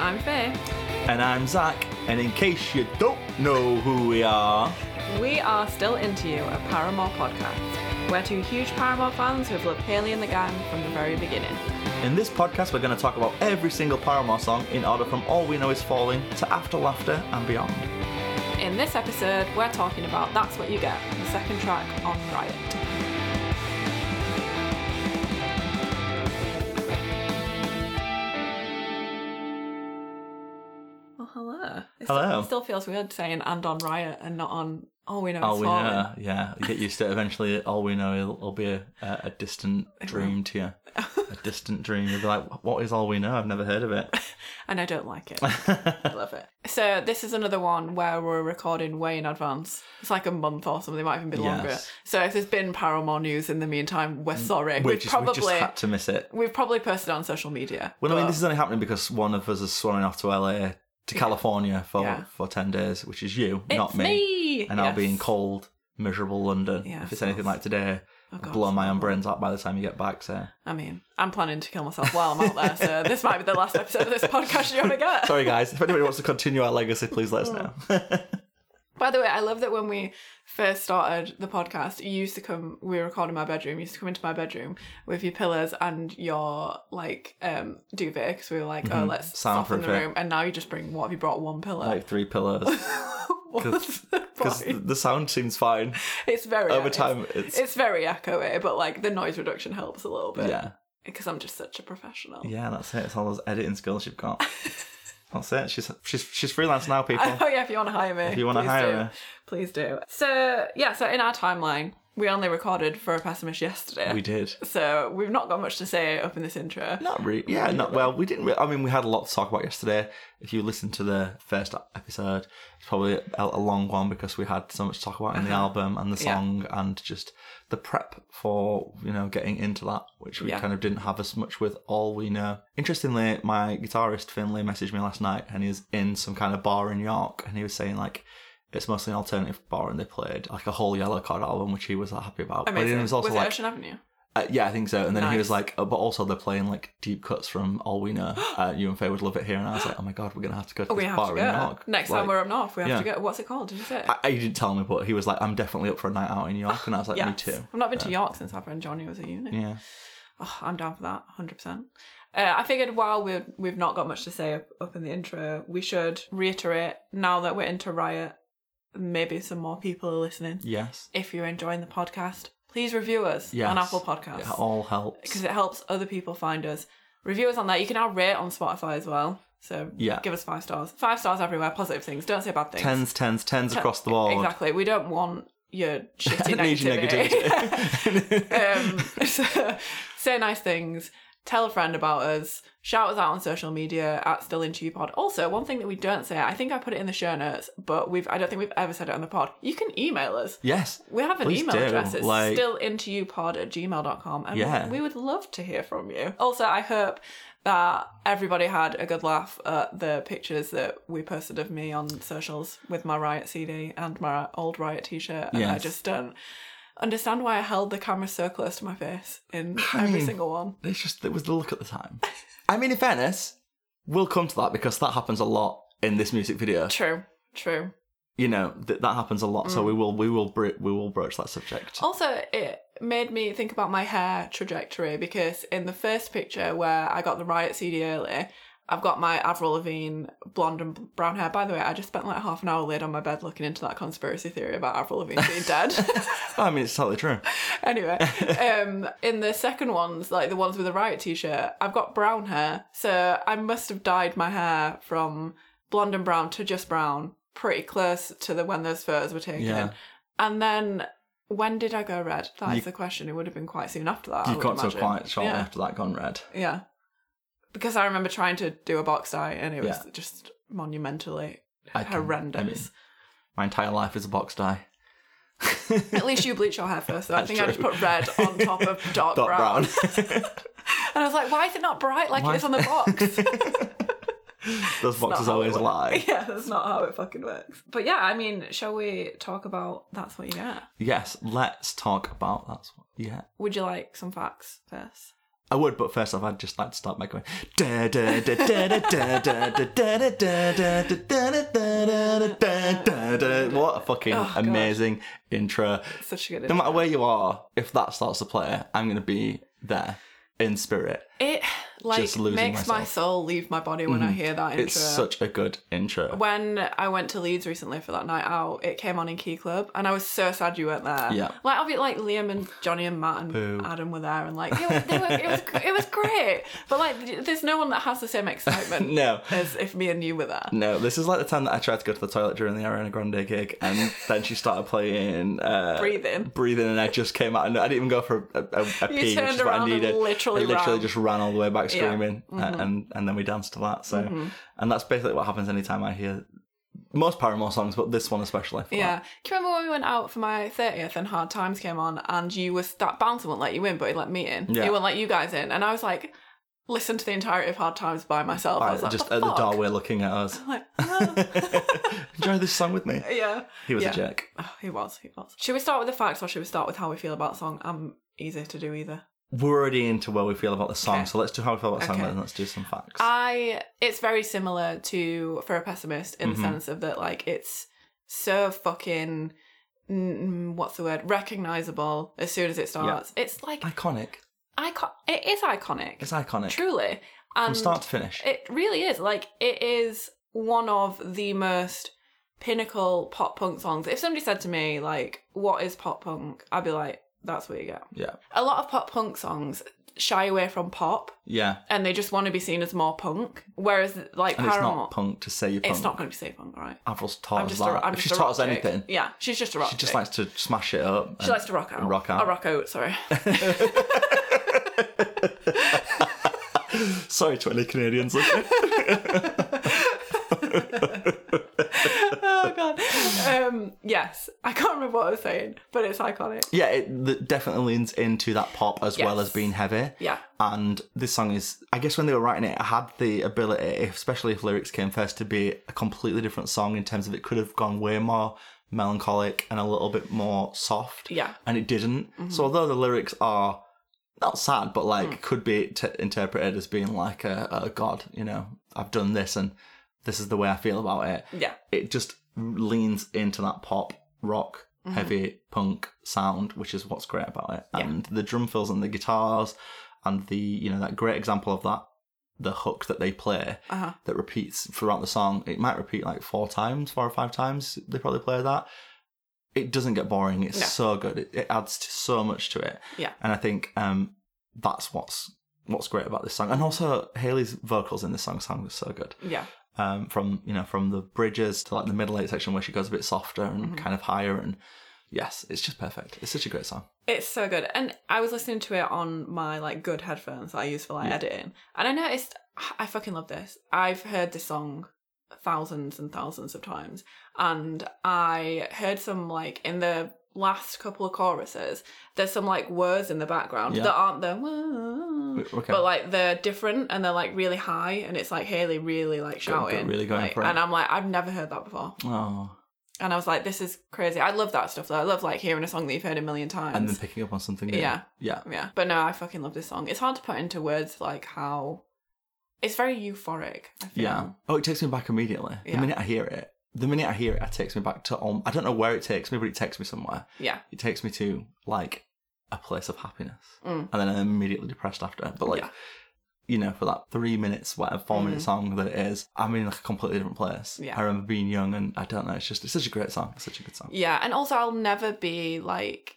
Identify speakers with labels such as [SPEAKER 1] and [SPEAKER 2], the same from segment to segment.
[SPEAKER 1] I'm Faye.
[SPEAKER 2] And I'm Zach. And in case you don't know who we are,
[SPEAKER 1] We are Still Into You, a Paramore podcast. We're two huge Paramore fans who have loved Hayley and the gang from the very beginning.
[SPEAKER 2] in this podcast, we're going to talk about every single Paramore song in order from All We Know Is Falling to After Laughter and beyond.
[SPEAKER 1] In this episode, we're talking about That's What You Get, the second track on Riot. Hello. It still- It still feels weird saying and on Riot and not on All We Know
[SPEAKER 2] All
[SPEAKER 1] Is
[SPEAKER 2] we
[SPEAKER 1] Falling.
[SPEAKER 2] know, yeah, you get used to it. Eventually, all we know will, will be a, a, a distant dream to you. A distant dream. You'll be like, what is all we know? I've never heard of it.
[SPEAKER 1] and I don't like it. I love it. So this is another one where we're recording way in advance. It's like a month or something. It might even be longer.
[SPEAKER 2] Yes.
[SPEAKER 1] So if there's been Paramore news in the meantime, we're mm, sorry.
[SPEAKER 2] we,
[SPEAKER 1] We've
[SPEAKER 2] just, we
[SPEAKER 1] probably
[SPEAKER 2] just had to miss it.
[SPEAKER 1] we've probably posted on social media.
[SPEAKER 2] Well, I mean,
[SPEAKER 1] but-
[SPEAKER 2] this is only happening because one of us is swanning off to LA to California for
[SPEAKER 1] Yeah.
[SPEAKER 2] for ten days, which is you,
[SPEAKER 1] It's
[SPEAKER 2] not me.
[SPEAKER 1] me!
[SPEAKER 2] And I'll be in cold, miserable London.
[SPEAKER 1] Yeah,
[SPEAKER 2] if it's anything like today,
[SPEAKER 1] Oh, God,
[SPEAKER 2] blow my own brains out by the time you get back. So
[SPEAKER 1] I mean, I'm planning to kill myself while I'm out there. So this might be the last episode of this podcast you ever get.
[SPEAKER 2] sorry, guys. If anybody wants to continue our legacy, please let us hmm. know.
[SPEAKER 1] By the way, I love that when we first started the podcast, you used to come. We were recording in my bedroom. You used to come into my bedroom with your pillows and your like um duvet because we were like, oh, let's soften the
[SPEAKER 2] Soundproof it.
[SPEAKER 1] room. And now you just bring what have you brought? One pillow.
[SPEAKER 2] like three pillows,
[SPEAKER 1] What's the
[SPEAKER 2] because
[SPEAKER 1] point?
[SPEAKER 2] the sound seems fine.
[SPEAKER 1] It's very
[SPEAKER 2] Over
[SPEAKER 1] it's-
[SPEAKER 2] time, it's,
[SPEAKER 1] It's, very echoey, but like the noise reduction helps a little bit.
[SPEAKER 2] yeah,
[SPEAKER 1] Because I'm just such a professional.
[SPEAKER 2] yeah. That's it. It's all those editing skills you've got. That's it. She's she's she's freelance now, oh, people.
[SPEAKER 1] Oh yeah, if you want to hire me,
[SPEAKER 2] If you wanna hire
[SPEAKER 1] do.
[SPEAKER 2] her.
[SPEAKER 1] please do. So yeah, so in our timeline, we only recorded for a pessimist yesterday.
[SPEAKER 2] We did.
[SPEAKER 1] So we've not got much to say up in this intro.
[SPEAKER 2] Not really. Yeah, not well. We didn't. Re- I mean, we had a lot to talk about yesterday. If you listen to the first episode, it's probably a, a long one because we had so much to talk about in the uh-huh. album and the
[SPEAKER 1] Yeah.
[SPEAKER 2] song and just the prep for you know getting into that, which we
[SPEAKER 1] Yeah.
[SPEAKER 2] kind of didn't have as much with all we know. Interestingly, my guitarist Finlay messaged me last night, and he was in some kind of bar in York, and he was saying like. It's mostly an alternative bar, and they played like a whole Yellowcard album, which he was happy about. But
[SPEAKER 1] Amazing.
[SPEAKER 2] he was also
[SPEAKER 1] it
[SPEAKER 2] like,
[SPEAKER 1] Ocean Avenue?
[SPEAKER 2] uh, yeah, I think so. And then he was like, uh, but also they're playing like deep cuts from All We Know. Uh, you and Faye would love it here. And I was like, oh my god, we're gonna have to go to
[SPEAKER 1] Oh, we
[SPEAKER 2] this
[SPEAKER 1] have
[SPEAKER 2] bar
[SPEAKER 1] to
[SPEAKER 2] in
[SPEAKER 1] go.
[SPEAKER 2] York.
[SPEAKER 1] Next
[SPEAKER 2] Like,
[SPEAKER 1] time we're up north, we have
[SPEAKER 2] yeah.
[SPEAKER 1] to go. What's it called? Did you say?
[SPEAKER 2] I, he didn't tell me, but he was like, I'm definitely up for a night out in York. And I was like, me too.
[SPEAKER 1] I've not been to York since our friend Johnny was at uni.
[SPEAKER 2] Yeah.
[SPEAKER 1] Oh, I'm down for that, 100%. Uh, I figured while we've, we've not got much to say up, up in the intro, we should reiterate now that we're into Riot, maybe some more people are listening.
[SPEAKER 2] Yes.
[SPEAKER 1] If you're enjoying the podcast, please review us
[SPEAKER 2] Yes.
[SPEAKER 1] on Apple Podcasts.
[SPEAKER 2] It all helps.
[SPEAKER 1] because it helps other people find us. Review us on there. You can now rate on Spotify as well. So
[SPEAKER 2] Yeah.
[SPEAKER 1] give us five stars. Five stars everywhere. Positive things. Don't say bad things.
[SPEAKER 2] Tens, tens, tens across the board.
[SPEAKER 1] Exactly. We don't want your shitty
[SPEAKER 2] I need your
[SPEAKER 1] negativity.
[SPEAKER 2] negativity.
[SPEAKER 1] um, so, say nice things. Tell a friend about us. Shout us out on social media at Still Into You Pod. Also, one thing that we don't say, I think I put it in the show notes, but we've I don't think we've ever said it on the pod. You can email us.
[SPEAKER 2] yes.
[SPEAKER 1] We have an email
[SPEAKER 2] do,
[SPEAKER 1] address. It's
[SPEAKER 2] like-
[SPEAKER 1] still into you pod at gmail.com. And
[SPEAKER 2] Yeah.
[SPEAKER 1] we would love to hear from you. Also, I hope that everybody had a good laugh at the pictures that we posted of me on socials with my Riot CD and my old Riot t shirt. And I just don't understand why I held the camera so close to my face in
[SPEAKER 2] I
[SPEAKER 1] every
[SPEAKER 2] mean-
[SPEAKER 1] single one.
[SPEAKER 2] It's just, it was the look at the time. I mean, in fairness, we'll come to that because that happens a lot in this music video.
[SPEAKER 1] True, true.
[SPEAKER 2] You know, th- that happens a lot.
[SPEAKER 1] Mm.
[SPEAKER 2] So we will, we will, br- we will broach that subject.
[SPEAKER 1] Also, it made me think about my hair trajectory because in the first picture where I got the Riot CD early, I've got my Avril Lavigne blonde and brown hair. By the way, I just spent like half an hour laid on my bed looking into that conspiracy theory about Avril Lavigne being dead.
[SPEAKER 2] I mean, it's totally true.
[SPEAKER 1] anyway, um, in the second ones, like the ones with the Riot t-shirt, I've got brown hair, so I must have dyed my hair from blonde and brown to just brown, pretty close to the when those photos were taken.
[SPEAKER 2] Yeah.
[SPEAKER 1] And then when did I go red? That is
[SPEAKER 2] You-
[SPEAKER 1] the question. It would have been quite soon after that.
[SPEAKER 2] You got to quite short
[SPEAKER 1] yeah.
[SPEAKER 2] after that gone red.
[SPEAKER 1] Yeah. Because I remember trying to do a box dye and it was
[SPEAKER 2] Yeah.
[SPEAKER 1] just monumentally
[SPEAKER 2] I can-
[SPEAKER 1] horrendous.
[SPEAKER 2] I mean, my entire life is a box dye.
[SPEAKER 1] At least you bleach your hair first, though. I
[SPEAKER 2] That's
[SPEAKER 1] think I just
[SPEAKER 2] true.
[SPEAKER 1] put red on top of dark,
[SPEAKER 2] Dark
[SPEAKER 1] brown.
[SPEAKER 2] brown.
[SPEAKER 1] And I was like, why is it not bright like
[SPEAKER 2] Why-
[SPEAKER 1] it is on the box?
[SPEAKER 2] Those boxes always
[SPEAKER 1] works.
[SPEAKER 2] lie.
[SPEAKER 1] yeah, that's not how it fucking works. But yeah, I mean, shall we talk about that's what you get?
[SPEAKER 2] Yes, let's talk about that's what. Yeah.
[SPEAKER 1] Would you like some facts first?
[SPEAKER 2] I would, but first off, I'd just like to start by going. what a fucking
[SPEAKER 1] oh,
[SPEAKER 2] amazing intro.
[SPEAKER 1] Such a good intro.
[SPEAKER 2] No matter where you are, if that starts to play, I'm going to be there in spirit.
[SPEAKER 1] It like makes my soul leave my body when I hear that intro.
[SPEAKER 2] It's such a good intro.
[SPEAKER 1] when I went to Leeds recently for that night out, it came on in Key Club, and I was so sad you weren't there.
[SPEAKER 2] Yeah.
[SPEAKER 1] like obviously, like Liam and Johnny and Matt and
[SPEAKER 2] Boo.
[SPEAKER 1] Adam were there, and like it was, they were, it was it was great. But like, there's no one that has the same excitement
[SPEAKER 2] No.
[SPEAKER 1] as if me and you were there.
[SPEAKER 2] No, this is like the time that I tried to go to the toilet during the Ariana Grande gig, and then she started playing uh,
[SPEAKER 1] Breathing.
[SPEAKER 2] breathing, and I just came out. and I didn't even go for a, a, a pee, which is what I
[SPEAKER 1] around and
[SPEAKER 2] needed.
[SPEAKER 1] literally
[SPEAKER 2] I literally
[SPEAKER 1] ran.
[SPEAKER 2] just ran all the way back
[SPEAKER 1] Yeah. Mm-hmm.
[SPEAKER 2] screaming, and and then we danced to that. So, and that's basically what happens anytime I hear most Paramore songs, but this one especially.
[SPEAKER 1] Yeah.
[SPEAKER 2] that.
[SPEAKER 1] Do you remember when we went out for my 30th and Hard Times came on and you was that bouncer wouldn't let you in, but he let me in.
[SPEAKER 2] Yeah.
[SPEAKER 1] He wouldn't let you guys in. And I was like, listen to the entirety of Hard Times by myself. I was
[SPEAKER 2] Like, just
[SPEAKER 1] the
[SPEAKER 2] at the
[SPEAKER 1] fuck?
[SPEAKER 2] doorway looking at us.
[SPEAKER 1] Like, "Ah."
[SPEAKER 2] Enjoy this song with me.
[SPEAKER 1] yeah.
[SPEAKER 2] He was
[SPEAKER 1] Yeah.
[SPEAKER 2] a jerk.
[SPEAKER 1] Oh, he was, he was. Should we start with the facts or should we start with how we feel about the song? I'm easy to do either.
[SPEAKER 2] We're already into where we feel about the song,
[SPEAKER 1] Okay.
[SPEAKER 2] so let's do how we feel about the song,
[SPEAKER 1] Okay.
[SPEAKER 2] then let's do some facts.
[SPEAKER 1] I it's very similar to For a Pessimist in
[SPEAKER 2] Mm-hmm.
[SPEAKER 1] the sense of that like it's so fucking what's the word recognizable as soon as it starts. It's like
[SPEAKER 2] iconic.
[SPEAKER 1] icon. It is iconic.
[SPEAKER 2] It's iconic.
[SPEAKER 1] Truly. And
[SPEAKER 2] From start to finish.
[SPEAKER 1] it really is. Like, it is one of the most pinnacle pop punk songs. If somebody said to me, like, what is pop punk? I'd be like, that's what you get.
[SPEAKER 2] yeah.
[SPEAKER 1] A lot of pop punk songs shy away from pop
[SPEAKER 2] Yeah.
[SPEAKER 1] and they just want to be seen as more punk. Whereas, like,
[SPEAKER 2] And it's
[SPEAKER 1] Paramore,
[SPEAKER 2] not punk to say you're punk.
[SPEAKER 1] it's not going to be say punk, right?
[SPEAKER 2] Avril's taught
[SPEAKER 1] I'm
[SPEAKER 2] us
[SPEAKER 1] just
[SPEAKER 2] that.
[SPEAKER 1] a, I'm
[SPEAKER 2] if
[SPEAKER 1] just
[SPEAKER 2] she's
[SPEAKER 1] a
[SPEAKER 2] taught
[SPEAKER 1] rock
[SPEAKER 2] us
[SPEAKER 1] chick.
[SPEAKER 2] anything,
[SPEAKER 1] Yeah, she's just a rock
[SPEAKER 2] she just
[SPEAKER 1] chick.
[SPEAKER 2] likes to smash it up.
[SPEAKER 1] She likes to rock out.
[SPEAKER 2] rock out.
[SPEAKER 1] A rock out, sorry.
[SPEAKER 2] Sorry to any Canadians listening.
[SPEAKER 1] Um, yes, I can't remember what I was saying, but it's iconic.
[SPEAKER 2] yeah, it th- definitely leans into that pop as well as being heavy.
[SPEAKER 1] Yeah.
[SPEAKER 2] And this song is, I guess, when they were writing it, I had the ability, especially if lyrics came first, to be a completely different song in terms of it could have gone way more melancholic and a little bit more soft.
[SPEAKER 1] Yeah.
[SPEAKER 2] And it didn't. So although the lyrics are not sad, but like
[SPEAKER 1] Mm.
[SPEAKER 2] could be t- interpreted as being like a, a god, you know, I've done this and this is the way I feel about it.
[SPEAKER 1] Yeah.
[SPEAKER 2] It just leans into that pop, rock,
[SPEAKER 1] Mm-hmm.
[SPEAKER 2] heavy punk sound, which is what's great about it.
[SPEAKER 1] Yeah.
[SPEAKER 2] And the drum fills and the guitars and the, you know, that great example of that, the hook that they play
[SPEAKER 1] Uh-huh.
[SPEAKER 2] that repeats throughout the song. It might repeat like four times, four or five times. They probably play that. It doesn't get boring. It's
[SPEAKER 1] No.
[SPEAKER 2] so good. It, it adds to so much to it.
[SPEAKER 1] Yeah.
[SPEAKER 2] And I think um, that's what's what's great about this song. And also Hayley's vocals in this song sound is so good.
[SPEAKER 1] Yeah.
[SPEAKER 2] Um, from you know from the bridges to like the middle eight section where she goes a bit softer and
[SPEAKER 1] Mm-hmm.
[SPEAKER 2] kind of higher and yes, it's just perfect. It's such a great song.
[SPEAKER 1] It's so good. And I was listening to it on my like good headphones that I use for like editing. And I noticed I fucking love this. I've heard this song thousands and thousands of times. And I heard some like in the last couple of choruses, there's some like words in the background
[SPEAKER 2] Yeah.
[SPEAKER 1] that aren't the
[SPEAKER 2] Okay.
[SPEAKER 1] but like they're different and they're like really high and it's like Hayley really like
[SPEAKER 2] Go- go-
[SPEAKER 1] shouting.
[SPEAKER 2] really going
[SPEAKER 1] like-
[SPEAKER 2] for it.
[SPEAKER 1] And I'm like, I've never heard that before.
[SPEAKER 2] Oh,
[SPEAKER 1] And I was like, this is crazy. I love that stuff though. I love like hearing a song that you've heard a million times.
[SPEAKER 2] and then picking up on something. New.
[SPEAKER 1] Yeah.
[SPEAKER 2] yeah.
[SPEAKER 1] Yeah, but no, I fucking love this song. It's hard to put into words like how it's very euphoric. I feel.
[SPEAKER 2] Yeah. Oh, it takes me back immediately. The
[SPEAKER 1] Yeah.
[SPEAKER 2] minute I hear it, the minute I hear it, it takes me back to. Um, I don't know where it takes me, but it takes me somewhere.
[SPEAKER 1] yeah,
[SPEAKER 2] It takes me to like a place of happiness,
[SPEAKER 1] Mm.
[SPEAKER 2] and then I'm immediately depressed after. But like,
[SPEAKER 1] Yeah.
[SPEAKER 2] you know, for that three minutes, whatever four minute song that it is, I'm in like a completely different place.
[SPEAKER 1] Mm. Yeah.
[SPEAKER 2] I remember being young, and I don't know. It's just it's such a great song. It's such a good song.
[SPEAKER 1] yeah. And also, I'll never be like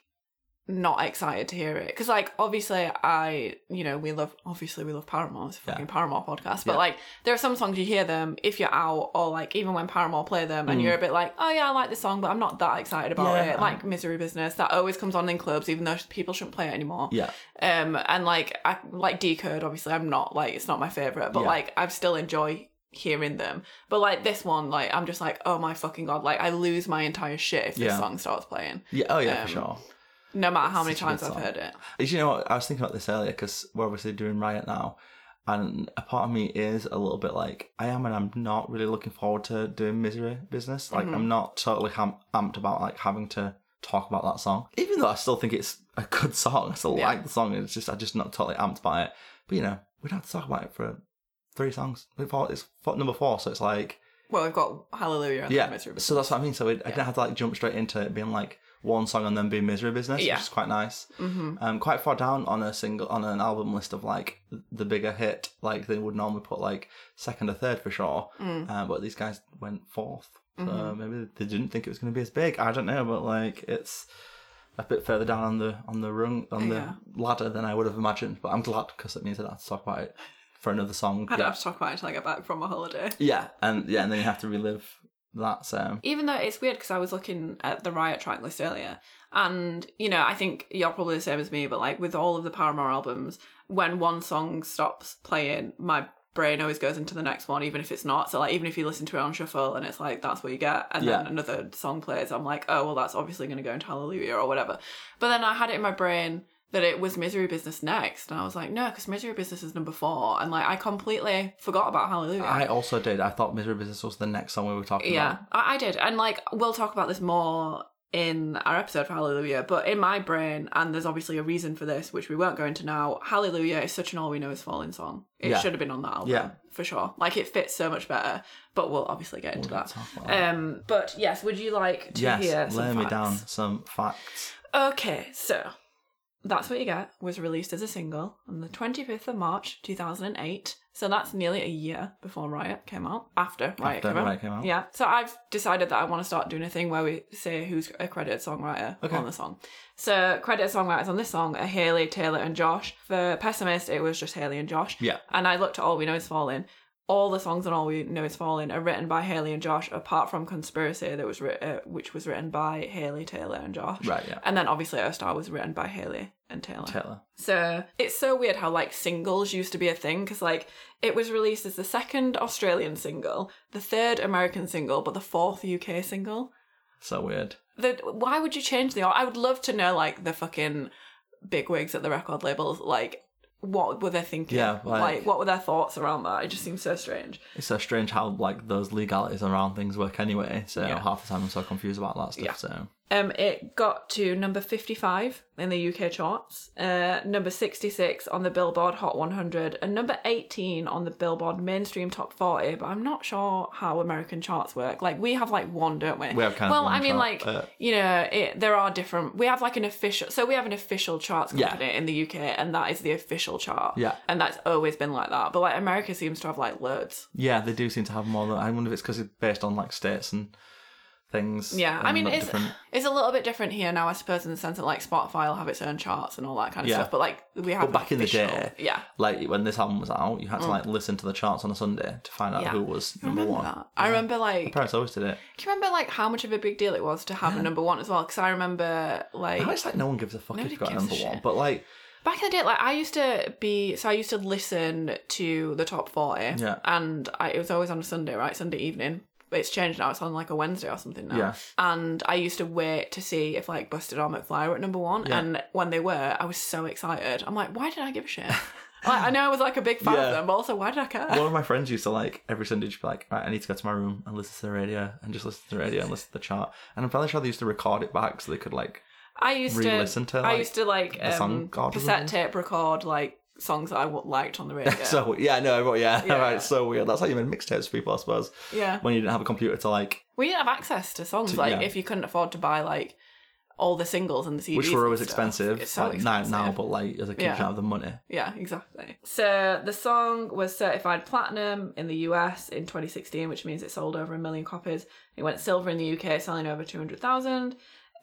[SPEAKER 1] not excited to hear it because, like, obviously, I you know we love obviously we love Paramore. It's a fucking Paramore podcast, but
[SPEAKER 2] Yeah.
[SPEAKER 1] like there are some songs you hear them if you're out or like even when Paramore play them and you're a bit like, oh yeah, I like this song, but I'm not that excited about
[SPEAKER 2] Mm. Yeah.
[SPEAKER 1] it. Like Misery Business that always comes on in clubs, even though people shouldn't play it anymore.
[SPEAKER 2] Yeah.
[SPEAKER 1] Um, and like I like Decode, obviously I'm not like it's not my favorite, but
[SPEAKER 2] Yeah.
[SPEAKER 1] like I still enjoy hearing them. But like this one, like I'm just like, oh my fucking god, like I lose my entire shit if this
[SPEAKER 2] Yeah.
[SPEAKER 1] song starts playing,
[SPEAKER 2] Yeah. Oh yeah,
[SPEAKER 1] Um,
[SPEAKER 2] for sure.
[SPEAKER 1] No matter how many
[SPEAKER 2] Such a good
[SPEAKER 1] times I've heard it.
[SPEAKER 2] You know what? I was thinking about this earlier because we're obviously doing Riot now, and a part of me is a little bit like I am, and I'm not really looking forward to doing Misery Business. Like
[SPEAKER 1] Mm-hmm.
[SPEAKER 2] I'm not totally ham- amped about like having to talk about that song, even though I still think it's a good song. I still
[SPEAKER 1] Yeah.
[SPEAKER 2] like the song. It's just I'm just not totally amped by it. But you know, we don't have to talk about it for three songs. We've got- It's number four, so it's like
[SPEAKER 1] Well, we've got Hallelujah and
[SPEAKER 2] yeah. So that's what I mean. So it, I
[SPEAKER 1] Yeah.
[SPEAKER 2] didn't have to like jump straight into it being like one song and then be misery business,
[SPEAKER 1] Yeah.
[SPEAKER 2] which is quite nice.
[SPEAKER 1] hmm
[SPEAKER 2] Um, quite far down on a single on an album list of like the bigger hit, like they would normally put like second or third for sure.
[SPEAKER 1] Mm.
[SPEAKER 2] Uh, but these guys went fourth, so
[SPEAKER 1] Mhm.
[SPEAKER 2] maybe they didn't think it was going to be as big. I don't know, but like it's a bit further down on the on the rung on the
[SPEAKER 1] Yeah.
[SPEAKER 2] ladder than I would have imagined. But I'm glad because it means I don't have to talk about it for another song.
[SPEAKER 1] I don't
[SPEAKER 2] Yeah,
[SPEAKER 1] have to talk about it until I get back from my holiday.
[SPEAKER 2] yeah, and yeah, and then you have to relive that. So
[SPEAKER 1] Even though it's weird because I was looking at the Riot track list earlier, and you know, I think you're probably the same as me, but like with all of the Paramore albums, when one song stops playing, my brain always goes into the next one, even if it's not. So like even if you listen to it on shuffle and it's like that's what you get, and then another song plays, I'm like, oh well, that's obviously going to go into Hallelujah or whatever. But then I had it in my brain that it was Misery Business next, and I was like, no, because Misery Business is number four, and like I completely forgot about Hallelujah.
[SPEAKER 2] I also did. I thought Misery Business was the next song we were talking
[SPEAKER 1] Yeah,
[SPEAKER 2] about.
[SPEAKER 1] I, I did. And like, we'll talk about this more in our episode for Hallelujah, but in my brain, and there's obviously a reason for this, which we won't go into now, Hallelujah is such an all we know is falling song. It
[SPEAKER 2] Yeah.
[SPEAKER 1] should have been on that album.
[SPEAKER 2] Yeah.
[SPEAKER 1] For sure. Like, it fits so much better, but we'll obviously get into
[SPEAKER 2] We'll
[SPEAKER 1] that.
[SPEAKER 2] that.
[SPEAKER 1] Um, but yes, would you like to
[SPEAKER 2] yes,
[SPEAKER 1] hear some
[SPEAKER 2] lay me down some facts.
[SPEAKER 1] Okay, so that's what you get was released as a single on the 25th of March 2008. So that's nearly a year before Riot came out. After Riot,
[SPEAKER 2] After
[SPEAKER 1] came, out.
[SPEAKER 2] Riot came out.
[SPEAKER 1] Yeah. So I've decided that I want to start doing a thing where we say who's a credited songwriter
[SPEAKER 2] Okay.
[SPEAKER 1] on the song. So credited songwriters on this song are Hayley, Taylor, and Josh. For Pessimist, it was just Hayley and Josh.
[SPEAKER 2] Yeah.
[SPEAKER 1] And I looked at All We Know Is Falling. All the songs on All We Know Is Falling are written by Hayley and Josh, apart from Conspiracy, that was writ- uh, which was written by Hayley, Taylor, and Josh.
[SPEAKER 2] Right, yeah.
[SPEAKER 1] And then obviously Our Star was written by Hayley and Taylor.
[SPEAKER 2] Taylor.
[SPEAKER 1] So it's so weird how like singles used to be a thing because like it was released as the second Australian single, the third American single, but the fourth UK single.
[SPEAKER 2] So weird.
[SPEAKER 1] The, why would you change the? I would love to know like the fucking bigwigs at the record labels like what were they thinking?
[SPEAKER 2] Yeah, like-
[SPEAKER 1] like what were their thoughts around that? It just seems so strange.
[SPEAKER 2] It's so strange how like those legalities around things work anyway. So
[SPEAKER 1] Yeah.
[SPEAKER 2] half the time I'm so confused about that stuff.
[SPEAKER 1] Yeah.
[SPEAKER 2] So
[SPEAKER 1] Um, it got to number 55 in the UK charts, uh, number 66 on the Billboard Hot 100, and number 18 on the Billboard Mainstream Top 40. But I'm not sure how American charts work. Like we have like one, don't we?
[SPEAKER 2] We have kind of
[SPEAKER 1] well, I mean,
[SPEAKER 2] chart,
[SPEAKER 1] like
[SPEAKER 2] uh,
[SPEAKER 1] you know, it, there are different. We have like an official. So we have an official charts
[SPEAKER 2] Yeah.
[SPEAKER 1] company in the UK, and that is the official chart.
[SPEAKER 2] Yeah.
[SPEAKER 1] and that's always been like that. But like America seems to have like loads.
[SPEAKER 2] yeah, they do seem to have more than I wonder if it's because it's based on like states and things.
[SPEAKER 1] Yeah, I mean, it's
[SPEAKER 2] different.
[SPEAKER 1] it's a little bit different here now, I suppose, in the sense that like Spotify will have its own charts and all that kind of
[SPEAKER 2] Yeah.
[SPEAKER 1] stuff. But like we have
[SPEAKER 2] But back in the day,
[SPEAKER 1] yeah.
[SPEAKER 2] like when this album was out, you had to like listen to the charts on a Sunday to find out
[SPEAKER 1] Mm. Yeah.
[SPEAKER 2] who was number one.
[SPEAKER 1] that. I remember like,
[SPEAKER 2] My parents always did it.
[SPEAKER 1] do you remember like how much of a big deal it was to have a number one as well? Because I remember like
[SPEAKER 2] Now it's like no one gives a fuck if you've got a
[SPEAKER 1] gives a
[SPEAKER 2] number one. But like,
[SPEAKER 1] back in the day, like I used to be, so I used to listen to the top forty,
[SPEAKER 2] Yeah.
[SPEAKER 1] and I, it was always on a Sunday, right, Sunday evening. But it's changed now; it's on like a Wednesday or something now.
[SPEAKER 2] Yeah.
[SPEAKER 1] And I used to wait to see if like Busted or McFly were at number one,
[SPEAKER 2] Yeah.
[SPEAKER 1] and when they were, I was so excited. I'm like, why did I give a shit? I know I was like a big fan
[SPEAKER 2] Yeah.
[SPEAKER 1] of them, but also why did I care?
[SPEAKER 2] one of my friends used to like every Sunday just be like, right, I need to go to my room and listen to the radio and just listen to the radio and listen to the chart. And I'm fairly sure they used to record it back so they could like
[SPEAKER 1] I used to,
[SPEAKER 2] re-listen to,
[SPEAKER 1] I
[SPEAKER 2] like,
[SPEAKER 1] used to like um, cassette tape record like songs that I w- liked on the radio.
[SPEAKER 2] So yeah, no, but yeah,
[SPEAKER 1] Yeah.
[SPEAKER 2] right, so weird. That's how you made mixtapes, for people, I suppose.
[SPEAKER 1] yeah.
[SPEAKER 2] When you didn't have a computer to like,
[SPEAKER 1] We didn't have access to songs
[SPEAKER 2] To-
[SPEAKER 1] like
[SPEAKER 2] yeah.
[SPEAKER 1] if you couldn't afford to buy like all the singles and the CDs,
[SPEAKER 2] which were always expensive.
[SPEAKER 1] It's so
[SPEAKER 2] like,
[SPEAKER 1] expensive.
[SPEAKER 2] Now, now, but like as a kid, you
[SPEAKER 1] Yeah.
[SPEAKER 2] didn't have the money.
[SPEAKER 1] Yeah, exactly. So the song was certified platinum in the US in 2016, which means it sold over a million copies. It went silver in the UK, selling over 200,000.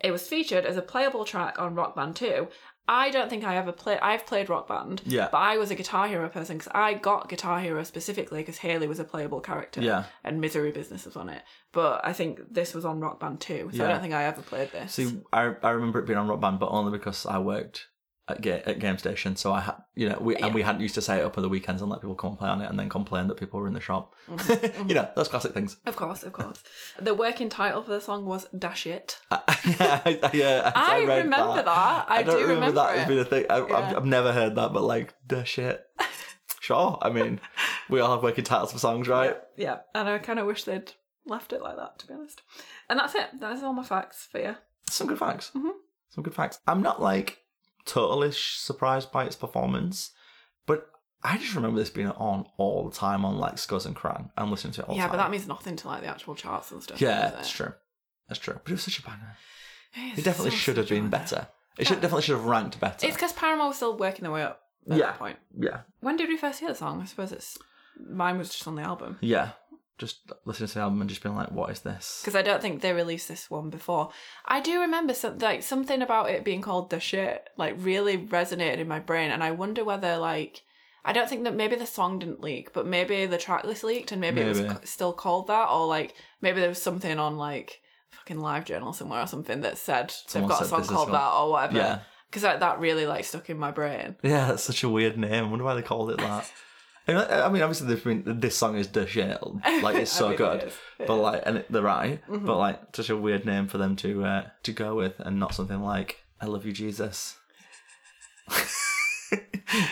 [SPEAKER 1] It was featured as a playable track on Rock Band 2. I don't think I ever played. I've played Rock Band,
[SPEAKER 2] Yeah.
[SPEAKER 1] but I was a Guitar Hero person because I got Guitar Hero specifically because Hayley was a playable character.
[SPEAKER 2] Yeah.
[SPEAKER 1] and Misery Business was on it. But I think this was on Rock Band too, so I don't think I ever played this.
[SPEAKER 2] See, I I remember it being on Rock Band, but only because I worked at, ga- at Game Station. So I had, you know, we and we hadn't used to set it up on the weekends and let people come and play on it, and then complain that people were in the shop.
[SPEAKER 1] Mm-hmm.
[SPEAKER 2] you know, those classic things.
[SPEAKER 1] Of course, of course. The working title for the song was Dash It.
[SPEAKER 2] yeah, I, yeah,
[SPEAKER 1] I,
[SPEAKER 2] read
[SPEAKER 1] remember that. I,
[SPEAKER 2] don't
[SPEAKER 1] do remember,
[SPEAKER 2] that as being a thing. I,
[SPEAKER 1] Yeah.
[SPEAKER 2] I've, I've never heard that, but like, "Dash It." sure. I mean, we all have working titles for songs, right?
[SPEAKER 1] Yeah, yeah. and I kind of wish they'd left it like that, to be honest. And that's it. That's all my facts for you.
[SPEAKER 2] Some good facts.
[SPEAKER 1] Mhm.
[SPEAKER 2] Some good facts. I'm not like totally surprised by its performance, but I just remember this being on all the time on like Scuzz and Kerrang and listening to it all
[SPEAKER 1] yeah,
[SPEAKER 2] the
[SPEAKER 1] but
[SPEAKER 2] time.
[SPEAKER 1] that means nothing to like the actual charts and stuff.
[SPEAKER 2] yeah,
[SPEAKER 1] does
[SPEAKER 2] that's
[SPEAKER 1] it?
[SPEAKER 2] true. That's true. But it was such a banger.
[SPEAKER 1] It, is
[SPEAKER 2] It definitely
[SPEAKER 1] so
[SPEAKER 2] should have been better. It should
[SPEAKER 1] Yeah.
[SPEAKER 2] definitely should have ranked better.
[SPEAKER 1] It's because Paramore was still working their way up at
[SPEAKER 2] Yeah.
[SPEAKER 1] that point.
[SPEAKER 2] yeah,
[SPEAKER 1] When did we first hear the song? I suppose it's mine was just on the album
[SPEAKER 2] yeah. Just listening to the album and just being like, "What is this?"
[SPEAKER 1] because I don't think they released this one before. I do remember some, like something about it being called the shit like really resonated in my brain, and I wonder whether like. I don't think that maybe the song didn't leak, but maybe the track list leaked and maybe, it was c- still called that, or like maybe there was something on like fucking Live Journal somewhere or something that said
[SPEAKER 2] Someone
[SPEAKER 1] they've got a song called that or whatever.
[SPEAKER 2] Yeah,
[SPEAKER 1] because that, that really like stuck in my brain.
[SPEAKER 2] yeah. That's such a weird name. I wonder why they called it that. And, I I mean, obviously, been, this song is the shit. Like it's
[SPEAKER 1] I
[SPEAKER 2] so
[SPEAKER 1] mean,
[SPEAKER 2] good.
[SPEAKER 1] is. It
[SPEAKER 2] but like, and it, they're right.
[SPEAKER 1] Mhm.
[SPEAKER 2] But like, such a weird name for them to uh, to go with, and not something like "I love you, Jesus."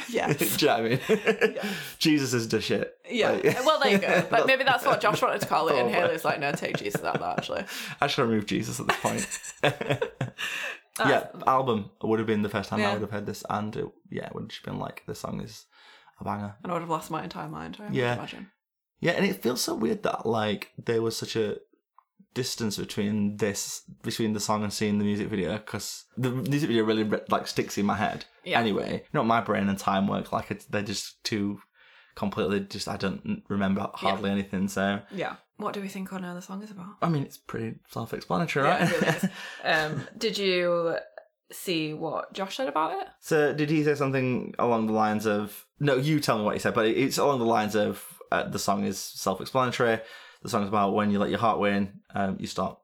[SPEAKER 1] Yes.
[SPEAKER 2] Do you know what I mean? Jesus is the shit.
[SPEAKER 1] Yeah.
[SPEAKER 2] Like-
[SPEAKER 1] well, there you go. But maybe that's what Josh wanted to call it, and
[SPEAKER 2] Oh,
[SPEAKER 1] Hayley's like, no, take Jesus out of that, actually.
[SPEAKER 2] I should remove Jesus at this point. yeah, album would have been the first time I would have heard this, and it, yeah, it would have just been like this song is a banger.
[SPEAKER 1] And I would have lost my entire mind. I
[SPEAKER 2] Yeah.
[SPEAKER 1] Imagine.
[SPEAKER 2] Yeah, and it feels so weird that like there was such a distance between this between the song and seeing the music video because the music video really like sticks in my head.
[SPEAKER 1] Yeah.
[SPEAKER 2] Anyway, you know, my brain and time work like it's, they're just too completely just I don't remember hardly anything. So
[SPEAKER 1] Yeah. What do we think on how the song is about?
[SPEAKER 2] I mean, it's pretty self-explanatory,
[SPEAKER 1] Yeah,
[SPEAKER 2] right?
[SPEAKER 1] it really is. Um, did you see what Josh said about it?
[SPEAKER 2] So did he say something along the lines of? No, you tell me what he said, but it's along the lines of uh, the song is self-explanatory. The song's about when you let your heart win, um, you start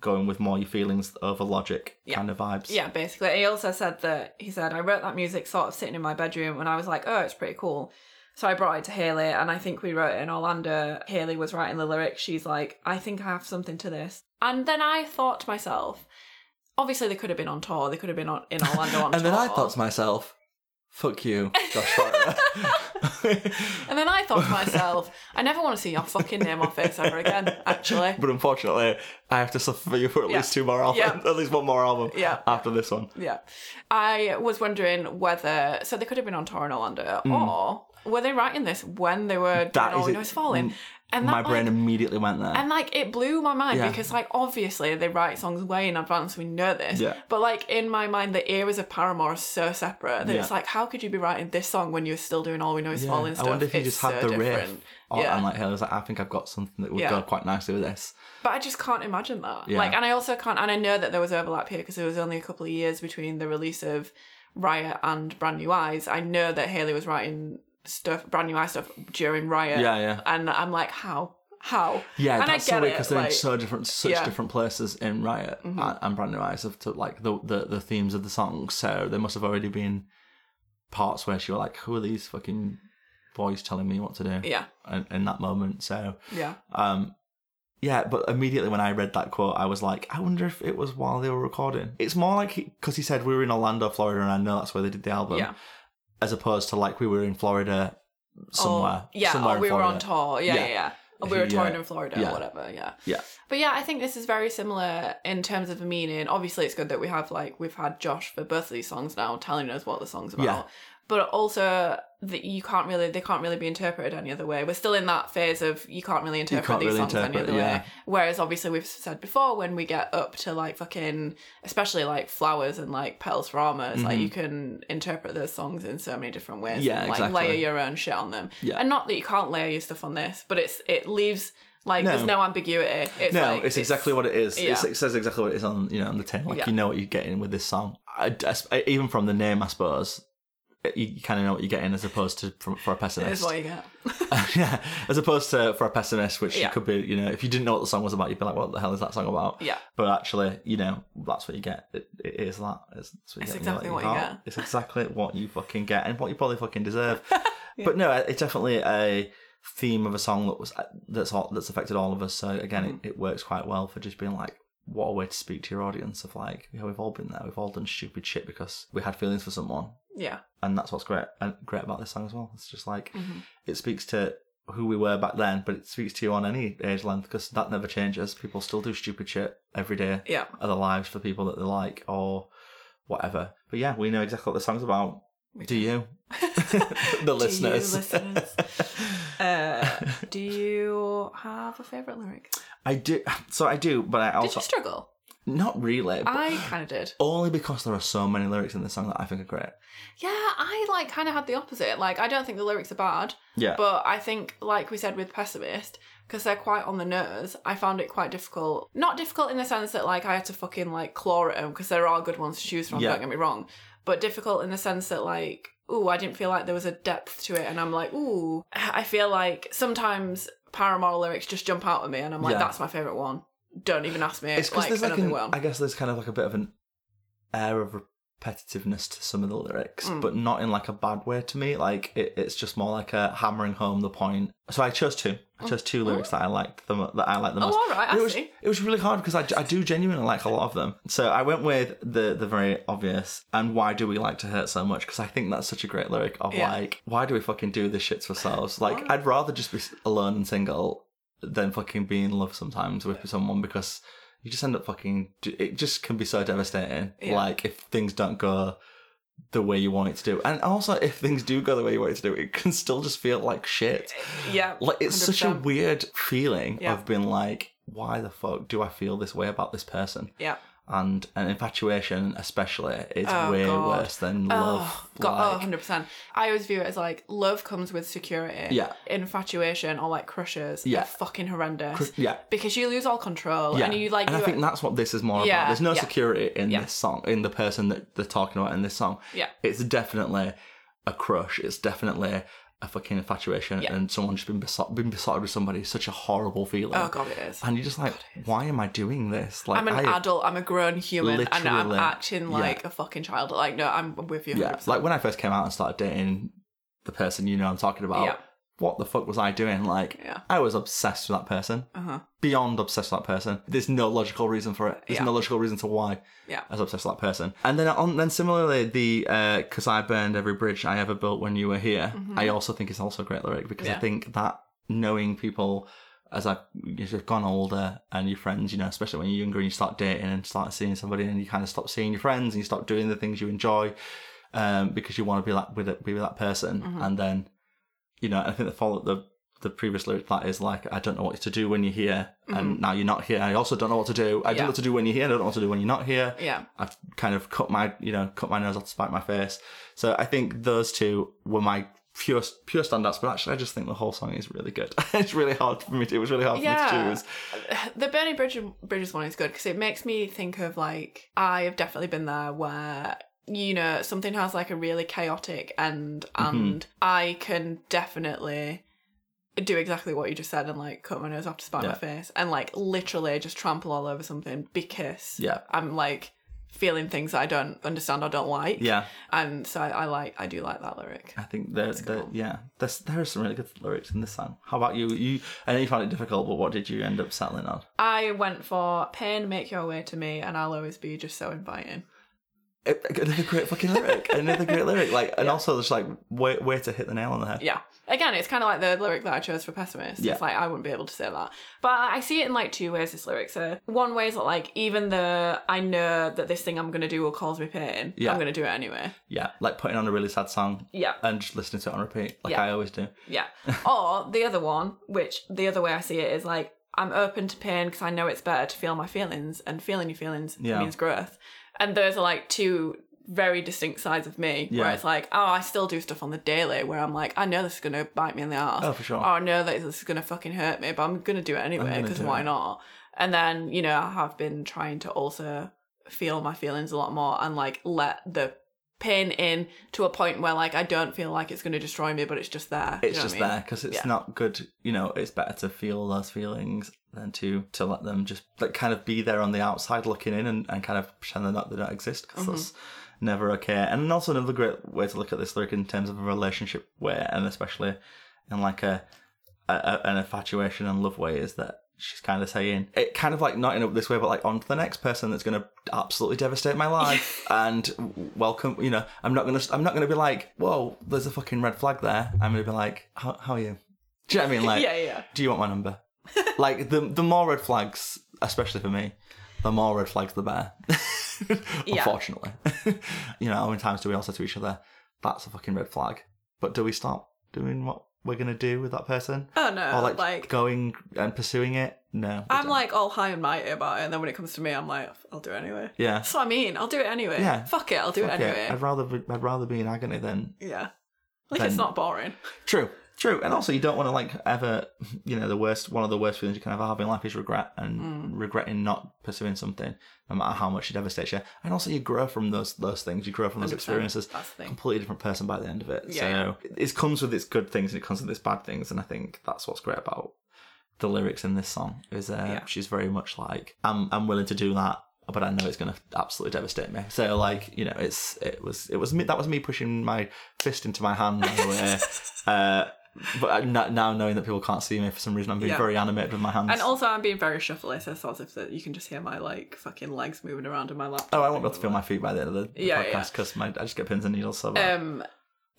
[SPEAKER 2] going with more your feelings over logic
[SPEAKER 1] Yeah.
[SPEAKER 2] kind of vibes.
[SPEAKER 1] Yeah, basically. He also said that he said I wrote that music sort of sitting in my bedroom, and I was like, oh, it's pretty cool. So I brought it to Hayley, and I think we wrote it in Orlando. Hayley was writing the lyrics. She's like, I think I have something to this. And then I thought to myself, obviously they could have been on tour. They could have been on in Orlando on tour.
[SPEAKER 2] and
[SPEAKER 1] tour.
[SPEAKER 2] then I thought to myself, "Fuck you, Josh."
[SPEAKER 1] And then I thought to myself, I never want to see your fucking name on face ever again. Actually,
[SPEAKER 2] but unfortunately, I have to suffer for you for at
[SPEAKER 1] Yeah.
[SPEAKER 2] least two more albums,
[SPEAKER 1] Yeah.
[SPEAKER 2] at least one more album
[SPEAKER 1] Yeah.
[SPEAKER 2] after this one.
[SPEAKER 1] Yeah. I was wondering whether so they could have been on tour in Orlando or were they writing this when they were doing
[SPEAKER 2] Mm. That
[SPEAKER 1] All
[SPEAKER 2] is
[SPEAKER 1] We
[SPEAKER 2] it.
[SPEAKER 1] Know Is Falling? And that,
[SPEAKER 2] my brain
[SPEAKER 1] like,
[SPEAKER 2] immediately went there.
[SPEAKER 1] and like it blew my mind
[SPEAKER 2] Yeah.
[SPEAKER 1] because like obviously they write songs way in advance, we know this.
[SPEAKER 2] Yeah.
[SPEAKER 1] But like in my mind the eras of Paramore are so separate that
[SPEAKER 2] Yeah.
[SPEAKER 1] it's like how could you be writing this song when you're still doing All We Know Is
[SPEAKER 2] Yeah.
[SPEAKER 1] Falling
[SPEAKER 2] I wonder if you
[SPEAKER 1] It's
[SPEAKER 2] just had
[SPEAKER 1] so
[SPEAKER 2] the riff.
[SPEAKER 1] different.
[SPEAKER 2] Or,
[SPEAKER 1] Yeah.
[SPEAKER 2] And like Hayley was like, I think I've got something that would go quite nicely with this.
[SPEAKER 1] But I just can't imagine that.
[SPEAKER 2] Yeah.
[SPEAKER 1] Like, and I also can't, and I know that there was overlap here because there was only a couple of years between the release of Riot and Brand New Eyes. I know that Hayley was writing stuff, Brand New Eyes stuff during Riot.
[SPEAKER 2] Yeah, yeah.
[SPEAKER 1] And I'm like, how? How?
[SPEAKER 2] Yeah,
[SPEAKER 1] and
[SPEAKER 2] that's
[SPEAKER 1] I
[SPEAKER 2] so
[SPEAKER 1] get
[SPEAKER 2] weird
[SPEAKER 1] it,
[SPEAKER 2] because they're
[SPEAKER 1] like-
[SPEAKER 2] in so different, such
[SPEAKER 1] Yeah. Mm-hmm.
[SPEAKER 2] different places in Riot and, and Brand New Eyes of to like the, the the themes of the songs. So there must have already been parts where she was like, "Who are these fucking boys telling me what to do?"
[SPEAKER 1] Yeah.
[SPEAKER 2] in, in that moment. So
[SPEAKER 1] Yeah.
[SPEAKER 2] um, yeah, but immediately when I read that quote, I was like, I wonder if it was while they were recording. It's more like because he, said we were in Orlando, Florida, and I know that's where they did the album.
[SPEAKER 1] Yeah.
[SPEAKER 2] As opposed to like we were in Florida somewhere.
[SPEAKER 1] Or, yeah.
[SPEAKER 2] somewhere
[SPEAKER 1] or
[SPEAKER 2] in
[SPEAKER 1] we were on tour. Yeah.
[SPEAKER 2] Yeah.
[SPEAKER 1] Yeah. yeah. Or we were
[SPEAKER 2] Yeah.
[SPEAKER 1] touring in Florida
[SPEAKER 2] Yeah.
[SPEAKER 1] or whatever. Yeah.
[SPEAKER 2] Yeah.
[SPEAKER 1] But yeah, I think this is very similar in terms of the meaning. Obviously, it's good that we have like we've had Josh for both of these songs now telling us what the song's about.
[SPEAKER 2] Yeah.
[SPEAKER 1] But also that you can't really they can't really be interpreted any other way. We're still in that phase of you can't really interpret
[SPEAKER 2] can't
[SPEAKER 1] these
[SPEAKER 2] really
[SPEAKER 1] songs any other
[SPEAKER 2] yeah.
[SPEAKER 1] way. Whereas obviously we've said before when we get up to like fucking especially like flowers and like petals for armor, it's like you can interpret those songs in so many different ways.
[SPEAKER 2] Mm-hmm. Yeah,
[SPEAKER 1] and, like
[SPEAKER 2] exactly.
[SPEAKER 1] layer your own shit on them.
[SPEAKER 2] Yeah.
[SPEAKER 1] And not that you can't layer your stuff on this, but it's it leaves like
[SPEAKER 2] No.
[SPEAKER 1] there's no ambiguity. It's
[SPEAKER 2] No,
[SPEAKER 1] like,
[SPEAKER 2] it's exactly what it is.
[SPEAKER 1] yeah.
[SPEAKER 2] It's, it says exactly what it is on you know on the tin. Like
[SPEAKER 1] Yeah.
[SPEAKER 2] you know what you're getting with this song. I, I- even from the name, I suppose you, you kind of know what you're getting as opposed to from, for a pessimist.
[SPEAKER 1] That's what you get.
[SPEAKER 2] yeah, as opposed to for a pessimist, which
[SPEAKER 1] Yeah.
[SPEAKER 2] you could be, you know, if you didn't know what the song was about, you'd be like, "What the hell is that song about?"
[SPEAKER 1] Yeah.
[SPEAKER 2] But actually, you know, that's what you get. It, it is that. It's, what you
[SPEAKER 1] It's exactly
[SPEAKER 2] let
[SPEAKER 1] what you get.
[SPEAKER 2] It's exactly what you fucking get, and what you probably fucking deserve. But no, it's definitely a theme of a song that was that's all, that's affected all of us. So again,
[SPEAKER 1] Mm-hmm.
[SPEAKER 2] it, it works quite well for just being like. What a way to speak to your audience of like, yeah, we've all been there. We've all done stupid shit because we had feelings for someone,
[SPEAKER 1] Yeah.
[SPEAKER 2] and that's what's great and great about this song as well. It's just like
[SPEAKER 1] Mm-hmm.
[SPEAKER 2] it speaks to who we were back then, but it speaks to you on any age length because that never changes. People still do stupid shit every day
[SPEAKER 1] Yeah.
[SPEAKER 2] of their lives for people that they like, or whatever. But yeah, we know exactly what the song's about. Do you? the
[SPEAKER 1] Do you,
[SPEAKER 2] listeners.
[SPEAKER 1] listeners? Uh, do you have a favourite lyric?
[SPEAKER 2] I do. So I do, but I also.
[SPEAKER 1] Did you struggle?
[SPEAKER 2] not really.
[SPEAKER 1] I kind of did.
[SPEAKER 2] only because there are so many lyrics in this song that I think are great.
[SPEAKER 1] Yeah, I like kind of had the opposite. Like, I don't think the lyrics are bad,
[SPEAKER 2] Yeah.
[SPEAKER 1] but I think, like we said with Pessimist, because they're quite on the nose, I found it quite difficult. Not difficult in the sense that, like, I had to fucking, like, claw at them, because there are good ones to choose from,
[SPEAKER 2] Yeah.
[SPEAKER 1] don't get me wrong. But difficult in the sense that, like, ooh, I didn't feel like there was a depth to it, and I'm like, ooh. I feel like sometimes Paramore lyrics just jump out at me, and I'm like,
[SPEAKER 2] Yeah.
[SPEAKER 1] that's my favourite one. Don't even ask me.
[SPEAKER 2] it's because
[SPEAKER 1] like,
[SPEAKER 2] there's like
[SPEAKER 1] another
[SPEAKER 2] an,
[SPEAKER 1] one.
[SPEAKER 2] I guess there's kind of like a bit of an air of repetitiveness to some of the lyrics,
[SPEAKER 1] Mm.
[SPEAKER 2] but not in like a bad way to me. Like it, it's just more like a hammering home the point. So I chose two. I chose two lyrics that I liked the that I liked the
[SPEAKER 1] Oh,
[SPEAKER 2] most.
[SPEAKER 1] all right, I
[SPEAKER 2] it was
[SPEAKER 1] see.
[SPEAKER 2] it was really hard because I, I do genuinely like a lot of them. So I went with the the very obvious and why do we like to hurt so much? Because I think that's such a great lyric of
[SPEAKER 1] Yeah.
[SPEAKER 2] like why do we fucking do this shit to ourselves? Like
[SPEAKER 1] Why?
[SPEAKER 2] I'd rather just be alone and single than fucking be in love sometimes with someone because you just end up fucking. It just can be so devastating.
[SPEAKER 1] Yeah.
[SPEAKER 2] Like if things don't go the way you want it to do, and also if things do go the way you want it to do, it can still just feel like shit.
[SPEAKER 1] yeah.
[SPEAKER 2] Like it's such a weird feeling
[SPEAKER 1] Yeah.
[SPEAKER 2] of being like, why the fuck do I feel this way about this person?
[SPEAKER 1] Yeah.
[SPEAKER 2] And an infatuation, especially, is
[SPEAKER 1] Oh,
[SPEAKER 2] way
[SPEAKER 1] God.
[SPEAKER 2] worse than oh, love.
[SPEAKER 1] Oh, God,
[SPEAKER 2] like,
[SPEAKER 1] oh, 100%. I always view it as like love comes with security.
[SPEAKER 2] Yeah.
[SPEAKER 1] Infatuation or like crushes
[SPEAKER 2] Yeah.
[SPEAKER 1] are fucking horrendous.
[SPEAKER 2] cr- yeah.
[SPEAKER 1] because you lose all control
[SPEAKER 2] Yeah,
[SPEAKER 1] and you like
[SPEAKER 2] and I think that's what this is more
[SPEAKER 1] Yeah,
[SPEAKER 2] about. There's no
[SPEAKER 1] yeah.
[SPEAKER 2] security in this song, in the person that they're talking about in this song.
[SPEAKER 1] Yeah.
[SPEAKER 2] It's definitely a crush. It's definitely a fucking infatuation,
[SPEAKER 1] Yeah.
[SPEAKER 2] and someone just been besot- been besotted with somebody. is Such a horrible feeling.
[SPEAKER 1] Oh god, it is.
[SPEAKER 2] And you're just like, why am I doing this? Like,
[SPEAKER 1] I'm an
[SPEAKER 2] I,
[SPEAKER 1] adult. I'm a grown human, and I'm acting
[SPEAKER 2] yeah.
[SPEAKER 1] like a fucking child. Like, no, I'm with you. 100%.
[SPEAKER 2] Yeah, like when I first came out and started dating the person you know I'm talking about,
[SPEAKER 1] Yeah.
[SPEAKER 2] What the fuck was I doing? Like,
[SPEAKER 1] Yeah.
[SPEAKER 2] I was obsessed with that person,
[SPEAKER 1] Uh huh.
[SPEAKER 2] beyond obsessed with that person. There's no logical reason for it. There's
[SPEAKER 1] Yeah.
[SPEAKER 2] no logical reason to why
[SPEAKER 1] Yeah.
[SPEAKER 2] I was obsessed with that person. And then on, then similarly, the because I burned every bridge I ever built when you were here. I also think it's also a great lyric because I
[SPEAKER 1] Mm-hmm.
[SPEAKER 2] Think that knowing people. As I've you've gone older and your friends, you know, especially when you're younger and you start dating and start seeing somebody and you kind of stop seeing your friends and you stop doing the things you enjoy, um, because you want to be like with it, be with that person,
[SPEAKER 1] Mm-hmm.
[SPEAKER 2] and then, you know, I think the follow the the previous lyric that is like, I don't know what to do when you're here, and now you're not here. I also don't know what to do. I don't
[SPEAKER 1] Mm-hmm.
[SPEAKER 2] Know what to do when you're here. I don't know what to do when you're not here.
[SPEAKER 1] Yeah.
[SPEAKER 2] I've kind of cut my, you know, cut my nose off to spite my face. So I think those two were my pure pure standouts. But actually, I just think the whole song is really good. it's really hard for me. To, it was really hard for me to choose.
[SPEAKER 1] The Bernie Bridges, Bridges one is good because it makes me think of like I have definitely been there where you know something has like a really chaotic end
[SPEAKER 2] Mm-hmm.
[SPEAKER 1] and I can definitely do exactly what you just said and like cut my nose off to spite my face and like literally just trample all over something because
[SPEAKER 2] Yeah.
[SPEAKER 1] I'm like feeling things that I don't understand or don't like.
[SPEAKER 2] Yeah,
[SPEAKER 1] And so I, I like I do like that lyric.
[SPEAKER 2] I think there's
[SPEAKER 1] a good
[SPEAKER 2] there
[SPEAKER 1] one.
[SPEAKER 2] yeah, there's there are some really good lyrics in this song. How about you? You, I know you found it difficult, but what did you end up settling on?
[SPEAKER 1] I went for pain, make your way to me, and I'll always be just so inviting.
[SPEAKER 2] Another great fucking lyric. Another great lyric. Like, and also just like way way to hit the nail on the head.
[SPEAKER 1] Yeah. Again, it's kind of like the lyric that I chose for pessimist.
[SPEAKER 2] Yeah.
[SPEAKER 1] It's like I wouldn't be able to say that, but I see it in like two ways. This lyric. So one way is that like even though I know that this thing I'm gonna do will cause me pain,
[SPEAKER 2] Yeah.
[SPEAKER 1] I'm gonna do it anyway.
[SPEAKER 2] Yeah, like putting on a really sad song
[SPEAKER 1] Yeah.
[SPEAKER 2] and just listening to it on repeat, like
[SPEAKER 1] Yeah.
[SPEAKER 2] I always do.
[SPEAKER 1] Yeah. or the other one, which the other way I see it is like I'm open to pain because I know it's better to feel my feelings, and feeling your feelings
[SPEAKER 2] Yeah.
[SPEAKER 1] means growth. And those are like two very distinct sides of me
[SPEAKER 2] Yeah.
[SPEAKER 1] where it's like, oh, I still do stuff on the daily where I'm like, I know this is gonna bite me in the ass.
[SPEAKER 2] Oh, for sure.
[SPEAKER 1] Or I know that this is gonna fucking hurt me, but I'm gonna do it anyway because why
[SPEAKER 2] it.
[SPEAKER 1] not? And then you know I have been trying to also feel my feelings a lot more and like let the pain in to a point where like I don't feel like it's going to destroy me, but it's just there. Do you
[SPEAKER 2] It's
[SPEAKER 1] know
[SPEAKER 2] just
[SPEAKER 1] I mean?
[SPEAKER 2] there because it's
[SPEAKER 1] Yeah.
[SPEAKER 2] not good. You know, it's better to feel those feelings than to to let them just like kind of be there on the outside looking in and, and kind of pretend they're not they don't exist because that's
[SPEAKER 1] Mm-hmm.
[SPEAKER 2] never okay. And also another great way to look at this lyric in terms of a relationship way, and especially in like a, a, an infatuation and love way, is that she's kind of saying it kind of like not in a- this way, but like on to the next person that's going to absolutely devastate my life and welcome. You know, I'm not gonna I'm not gonna be like, whoa, there's a fucking red flag there. I'm gonna be like, how, how are you? Do you know what I mean? Like,
[SPEAKER 1] yeah, yeah.
[SPEAKER 2] do you want my number? like the the more red flags, especially for me, the more red flags the better. Unfortunately, you know, how many times do we all say to each other, "That's a fucking red flag," but do we stop doing what we're gonna do with that person,
[SPEAKER 1] Oh no,
[SPEAKER 2] or like,
[SPEAKER 1] like,
[SPEAKER 2] going and pursuing it? No,
[SPEAKER 1] I'm
[SPEAKER 2] don't.
[SPEAKER 1] like all high and mighty about it, and then when it comes to me, I'm like, I'll do it anyway.
[SPEAKER 2] yeah.
[SPEAKER 1] That's what I mean. I'll do it anyway.
[SPEAKER 2] Yeah.
[SPEAKER 1] Fuck it, I'll do it
[SPEAKER 2] Okay,
[SPEAKER 1] anyway.
[SPEAKER 2] I'd rather be, I'd rather be in agony than
[SPEAKER 1] Yeah. Like it's not boring.
[SPEAKER 2] True, true, and also you don't want to like ever, you know, the worst one of the worst feelings you can ever have in life is regret and
[SPEAKER 1] Mm.
[SPEAKER 2] regretting not pursuing something, no matter how much it devastates you. And also you grow from those those things, you grow from those experiences.
[SPEAKER 1] That's the thing.
[SPEAKER 2] Completely different person by the end of it.
[SPEAKER 1] Yeah,
[SPEAKER 2] so
[SPEAKER 1] yeah.
[SPEAKER 2] it comes with its good things and it comes with its bad things, and I think that's what's great about the lyrics in this song. Is uh,
[SPEAKER 1] Yeah.
[SPEAKER 2] she's very much like I'm I'm willing to do that. But I know it's going to absolutely devastate me. So, like, you know, it's it was it was me that was me pushing my fist into my hand. Way, uh, but now now knowing that people can't see me for some reason, I'm being
[SPEAKER 1] Yeah.
[SPEAKER 2] very animated with my hands.
[SPEAKER 1] And also, I'm being very shuffly, so sort of that you can just hear my like fucking legs moving around in my lap.
[SPEAKER 2] oh, I won't be able to feel my feet by the end of the, the
[SPEAKER 1] Yeah,
[SPEAKER 2] podcast because I just get pins and needles so bad.
[SPEAKER 1] Um,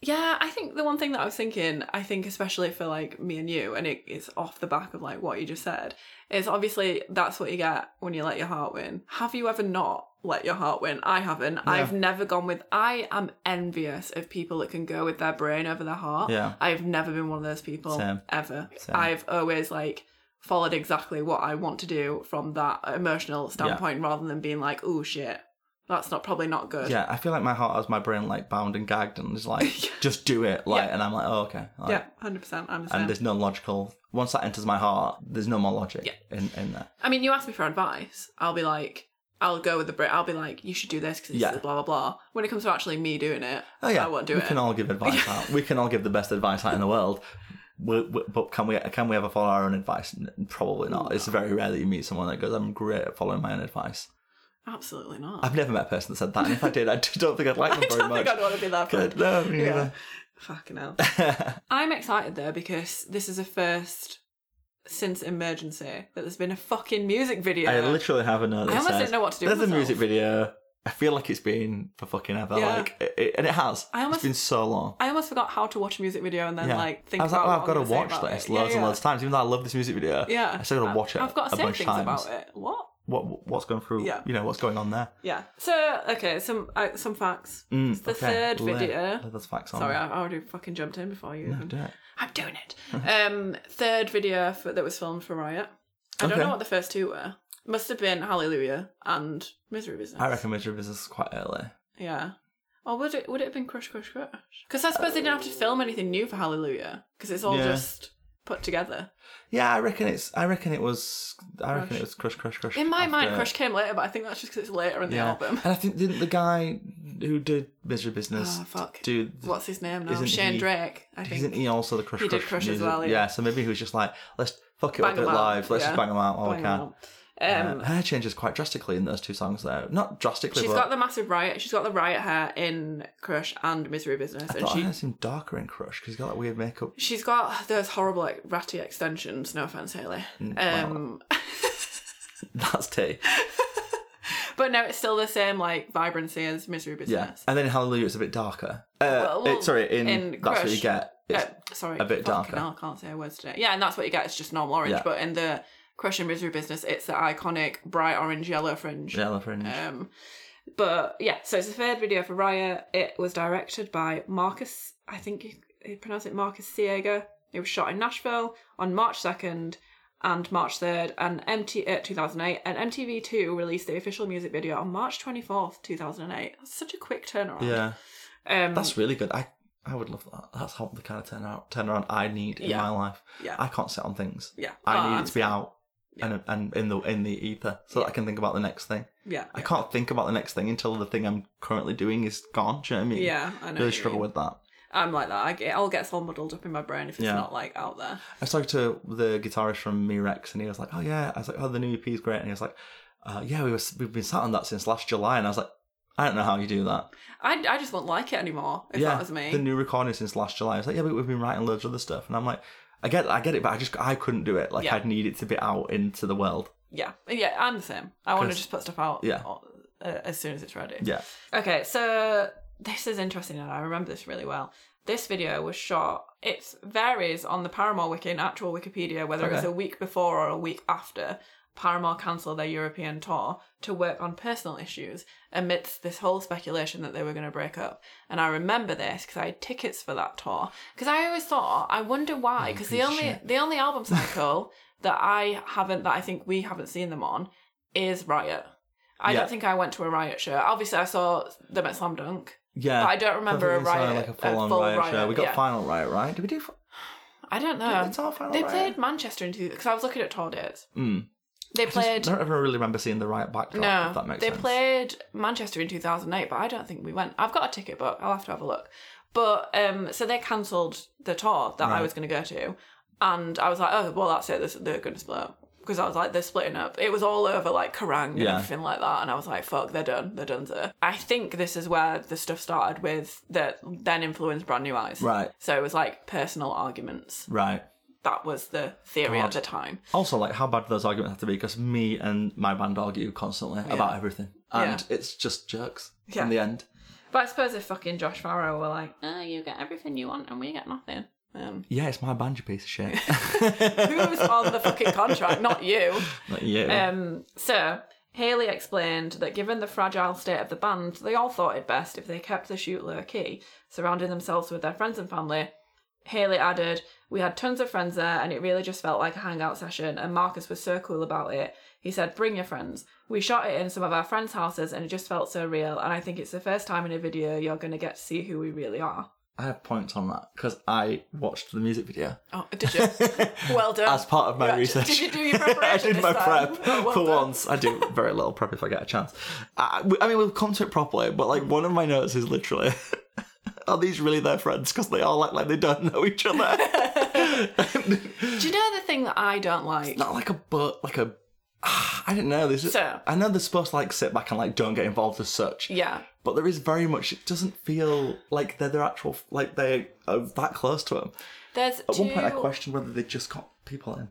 [SPEAKER 1] yeah, I think the one thing that I was thinking, I think especially for like me and you, and it's off the back of like what you just said, is obviously that's what you get when you let your heart win. Have you ever not let your heart win? I haven't. I've never gone with. I am envious of people that can go with their brain over their heart.
[SPEAKER 2] Yeah.
[SPEAKER 1] I've never been one of those people
[SPEAKER 2] Same.
[SPEAKER 1] ever.
[SPEAKER 2] Same.
[SPEAKER 1] I've always like followed exactly what I want to do from that emotional standpoint, rather than being like, oh shit, that's not probably not good.
[SPEAKER 2] yeah, I feel like my heart has my brain like bound and gagged and is like, just do it, like,
[SPEAKER 1] Yeah.
[SPEAKER 2] and I'm like, oh okay, Like,
[SPEAKER 1] Yeah, hundred percent. I'm the same.
[SPEAKER 2] And there's no logical. Once that enters my heart, there's no more logic
[SPEAKER 1] Yeah.
[SPEAKER 2] in in there.
[SPEAKER 1] I mean, you ask me for advice, I'll be like, I'll go with the Brit. I'll be like, you should do this because
[SPEAKER 2] Yeah.
[SPEAKER 1] yeah. blah blah blah. When it comes to actually me doing it,
[SPEAKER 2] Oh yeah,
[SPEAKER 1] I won't do
[SPEAKER 2] we
[SPEAKER 1] it.
[SPEAKER 2] We can all give advice out. We can all give the best advice out in the world. We, we, but can we can we ever follow our own advice? Probably not. It's very rare that you meet someone that goes, "I'm great at following my own advice."
[SPEAKER 1] Absolutely not.
[SPEAKER 2] I've never met a person that said that, and if I did, I don't think I'd like them
[SPEAKER 1] I
[SPEAKER 2] very
[SPEAKER 1] don't
[SPEAKER 2] much.
[SPEAKER 1] think I'd want to be that friend.
[SPEAKER 2] No, me
[SPEAKER 1] yeah. neither. Fucking hell. I'm excited though because this is a first since emergency that there's been a fucking music video.
[SPEAKER 2] I literally have a note.
[SPEAKER 1] I almost didn't know what to do
[SPEAKER 2] There's
[SPEAKER 1] with
[SPEAKER 2] a music video. I feel like it's been for fucking ever.
[SPEAKER 1] Yeah.
[SPEAKER 2] Like, it, it- and it has.
[SPEAKER 1] I almost-
[SPEAKER 2] it's been so long.
[SPEAKER 1] I almost forgot how to watch a music video and then
[SPEAKER 2] Yeah.
[SPEAKER 1] like think
[SPEAKER 2] I was like,
[SPEAKER 1] about.
[SPEAKER 2] oh, I've got to
[SPEAKER 1] I'm gonna say
[SPEAKER 2] watch this loads and loads of times. Even though I love this music video,
[SPEAKER 1] Yeah,
[SPEAKER 2] I still got to watch it.
[SPEAKER 1] I've got
[SPEAKER 2] a
[SPEAKER 1] say
[SPEAKER 2] bunch
[SPEAKER 1] things
[SPEAKER 2] of times.
[SPEAKER 1] about it. What?
[SPEAKER 2] What what's going through?
[SPEAKER 1] Yeah.
[SPEAKER 2] You know what's going on there.
[SPEAKER 1] Yeah. So okay, some uh, some facts.
[SPEAKER 2] Mm,
[SPEAKER 1] It's the
[SPEAKER 2] okay.
[SPEAKER 1] third
[SPEAKER 2] Lay-
[SPEAKER 1] video.
[SPEAKER 2] those facts on.
[SPEAKER 1] Sorry, I I already fucking jumped in before you.
[SPEAKER 2] No,
[SPEAKER 1] even-
[SPEAKER 2] do it.
[SPEAKER 1] I'm doing it. um, third video for, that was filmed for Riot. I don't know what the first two were. Must have been Hallelujah and Misery Business.
[SPEAKER 2] I reckon Misery Business is quite early.
[SPEAKER 1] Yeah. Or would it would it have been Crush Crush Crush? Because I suppose they didn't have to film anything new for Hallelujah because it's all
[SPEAKER 2] Yeah.
[SPEAKER 1] just put together.
[SPEAKER 2] Yeah, I reckon it's. I reckon it was. I reckon
[SPEAKER 1] Crush.
[SPEAKER 2] it was Crush Crush Crush.
[SPEAKER 1] In my mind, Crush came later, but I think that's just because it's later in the
[SPEAKER 2] Yeah,
[SPEAKER 1] album.
[SPEAKER 2] and I think didn't the guy who did Misery Business
[SPEAKER 1] Oh fuck!
[SPEAKER 2] do?
[SPEAKER 1] What's his name now?
[SPEAKER 2] Isn't
[SPEAKER 1] Shane
[SPEAKER 2] he-
[SPEAKER 1] Drake. I think.
[SPEAKER 2] Isn't he also the Crush
[SPEAKER 1] He did
[SPEAKER 2] Crush?
[SPEAKER 1] As
[SPEAKER 2] music?
[SPEAKER 1] well, yeah.
[SPEAKER 2] so maybe he was just like, let's fuck it
[SPEAKER 1] Bang
[SPEAKER 2] up, do it
[SPEAKER 1] them out,
[SPEAKER 2] live. Let's
[SPEAKER 1] yeah.
[SPEAKER 2] just bang them out while we
[SPEAKER 1] Bang
[SPEAKER 2] can.
[SPEAKER 1] out.
[SPEAKER 2] Um, her hair changes quite drastically in those two songs, though. Not drastically,
[SPEAKER 1] she's
[SPEAKER 2] but
[SPEAKER 1] got the massive riot. She's got the riot hair in Crush and Misery Business,
[SPEAKER 2] I
[SPEAKER 1] and she
[SPEAKER 2] her seemed darker in Crush because she's got that weird makeup.
[SPEAKER 1] she's got those horrible like ratty extensions. No offense, Hayley. Um,
[SPEAKER 2] That's tea.
[SPEAKER 1] but no, it's still the same like vibrancy as Misery Business.
[SPEAKER 2] Yeah, and then in Hallelujah it's a bit darker. Uh,
[SPEAKER 1] Well, well,
[SPEAKER 2] it- sorry, in,
[SPEAKER 1] in
[SPEAKER 2] that's what you get. It's,
[SPEAKER 1] Uh, sorry,
[SPEAKER 2] a bit darker.
[SPEAKER 1] hell, I can't say her words today. Yeah, and that's what you get. It's just normal orange.
[SPEAKER 2] Yeah.
[SPEAKER 1] But in the Crush and Misery Business, it's the iconic bright orange yellow fringe.
[SPEAKER 2] Yellow fringe.
[SPEAKER 1] Um, but yeah, so it's the third video for Riot. It was directed by Marcus, I think you, you pronounce it Marcus Siega. It was shot in Nashville on March 2nd and March 3rd, and MT uh, 2008. And MTV2 released the official music video on March 24th, 2008. That's such a quick turnaround.
[SPEAKER 2] yeah,
[SPEAKER 1] Um,
[SPEAKER 2] that's really good. I I would love that. That's how the kind of turnaround turnaround I need in
[SPEAKER 1] Yeah.
[SPEAKER 2] my life.
[SPEAKER 1] yeah.
[SPEAKER 2] I can't sit on things.
[SPEAKER 1] yeah.
[SPEAKER 2] I
[SPEAKER 1] Oh,
[SPEAKER 2] need
[SPEAKER 1] I'm
[SPEAKER 2] it to be
[SPEAKER 1] sorry.
[SPEAKER 2] Out and and in the in the ether so that I can think about the next thing.
[SPEAKER 1] Yeah.
[SPEAKER 2] I can't think about the next thing until the thing I'm currently doing is gone. Do you know what I mean?
[SPEAKER 1] Yeah, I know.
[SPEAKER 2] really struggle
[SPEAKER 1] mean.
[SPEAKER 2] with that.
[SPEAKER 1] I'm like that. I get, it all gets all muddled up in my brain if it's
[SPEAKER 2] Yeah.
[SPEAKER 1] not like out there.
[SPEAKER 2] I was talking to the guitarist from Me Rex, and he was like, "Oh yeah," I was like, "Oh, the new EP is great," and he was like, uh, "Yeah, we were we've been sat on that since last July," and I was like, "I don't know how you do that."
[SPEAKER 1] I, I just won't like it anymore if
[SPEAKER 2] yeah,
[SPEAKER 1] that was me.
[SPEAKER 2] the new recording since last July. I was like, "Yeah, but we've been writing loads of other stuff," and I'm like, "I get, it, I get it, but I just I couldn't do it. Like
[SPEAKER 1] Yeah.
[SPEAKER 2] I'd need it to be out into the world."
[SPEAKER 1] yeah, yeah, I'm the same. I want to
[SPEAKER 2] 'Cause-
[SPEAKER 1] just put stuff out
[SPEAKER 2] Yeah.
[SPEAKER 1] uh, as soon as it's ready.
[SPEAKER 2] Yeah,
[SPEAKER 1] Okay, so this is interesting, and I remember this really well. This video was shot. It varies on the Paramore wiki and actual Wikipedia whether it was
[SPEAKER 2] Okay.
[SPEAKER 1] a week before or a week after. Paramore cancelled their European tour to work on personal issues amidst this whole speculation that they were going to break up. And I remember this because I had tickets for that tour. Because I always thought, I wonder why. Because the only
[SPEAKER 2] shit.
[SPEAKER 1] the only album cycle that I haven't that I think we haven't seen them on is Riot. I
[SPEAKER 2] Yeah.
[SPEAKER 1] don't think I went to a Riot show. Obviously, I saw them at Slam Dunk.
[SPEAKER 2] Yeah.
[SPEAKER 1] But I don't remember a
[SPEAKER 2] think we saw,
[SPEAKER 1] riot,
[SPEAKER 2] Like a full on
[SPEAKER 1] full
[SPEAKER 2] riot, show. We got
[SPEAKER 1] yeah.
[SPEAKER 2] final riot, right? Did we do?
[SPEAKER 1] I don't
[SPEAKER 2] Did
[SPEAKER 1] know.
[SPEAKER 2] final
[SPEAKER 1] They
[SPEAKER 2] riot?
[SPEAKER 1] played Manchester into because I was looking at tour dates.
[SPEAKER 2] Mm.
[SPEAKER 1] They
[SPEAKER 2] I
[SPEAKER 1] played
[SPEAKER 2] don't ever really remember seeing the riot backdrop.
[SPEAKER 1] no.
[SPEAKER 2] if that makes
[SPEAKER 1] they
[SPEAKER 2] sense.
[SPEAKER 1] played Manchester in two thousand eight, but I don't think we went. I've got a ticket book. I'll have to have a look. But um, so they cancelled the tour that I was going to go to, and I was like, oh well, that's it. This- They're going to split up because I was like, they're splitting up. It was all over like Kerrang and
[SPEAKER 2] Yeah.
[SPEAKER 1] everything like that, and I was like, fuck, they're done. They're done. Sir. I think this is where the stuff started with that then influenced Brand New Eyes.
[SPEAKER 2] Right.
[SPEAKER 1] So it was like personal arguments.
[SPEAKER 2] Right.
[SPEAKER 1] That was the theory
[SPEAKER 2] God.
[SPEAKER 1] at the time.
[SPEAKER 2] Also, like, how bad do those arguments have to be? Because me and my band argue constantly about everything, and it's just jerks
[SPEAKER 1] Yeah.
[SPEAKER 2] in the end.
[SPEAKER 1] But I suppose if fucking Josh Farro were like, oh, you get everything you want and we get nothing. Um,
[SPEAKER 2] Yeah, it's my band, you piece of shit.
[SPEAKER 1] who's on the fucking contract? Not you.
[SPEAKER 2] Not you.
[SPEAKER 1] Um, so, Hayley explained that given the fragile state of the band, they all thought it best if they kept the shoot low key, surrounding themselves with their friends and family. Hayley added, We had tons of friends there and it really just felt like a hangout session, and Marcos was so cool about it. He said, Bring your friends. We shot it in some of our friends' houses and it just felt so real, and I think it's the first time in a video you're going to get to see who we really are.
[SPEAKER 2] I have points on that because I watched the music video.
[SPEAKER 1] Oh, did you? well done.
[SPEAKER 2] As part of my research.
[SPEAKER 1] Did you do your
[SPEAKER 2] I did my
[SPEAKER 1] time?
[SPEAKER 2] prep
[SPEAKER 1] well
[SPEAKER 2] for
[SPEAKER 1] done.
[SPEAKER 2] once. I do very little prep if I get a chance. I, I mean, we'll come to it properly, but like one of my notes is literally, are these really their friends? Because they all act like they don't know each other.
[SPEAKER 1] Do you know the thing that I don't like?
[SPEAKER 2] Not like a but, like a. I don't know. This is,
[SPEAKER 1] So-
[SPEAKER 2] I know they're supposed to like sit back and like don't get involved as such.
[SPEAKER 1] Yeah.
[SPEAKER 2] But there is very much. It doesn't feel like they're their actual like they are uh, that close to them.
[SPEAKER 1] There's
[SPEAKER 2] At one point, I questioned whether they just got people in,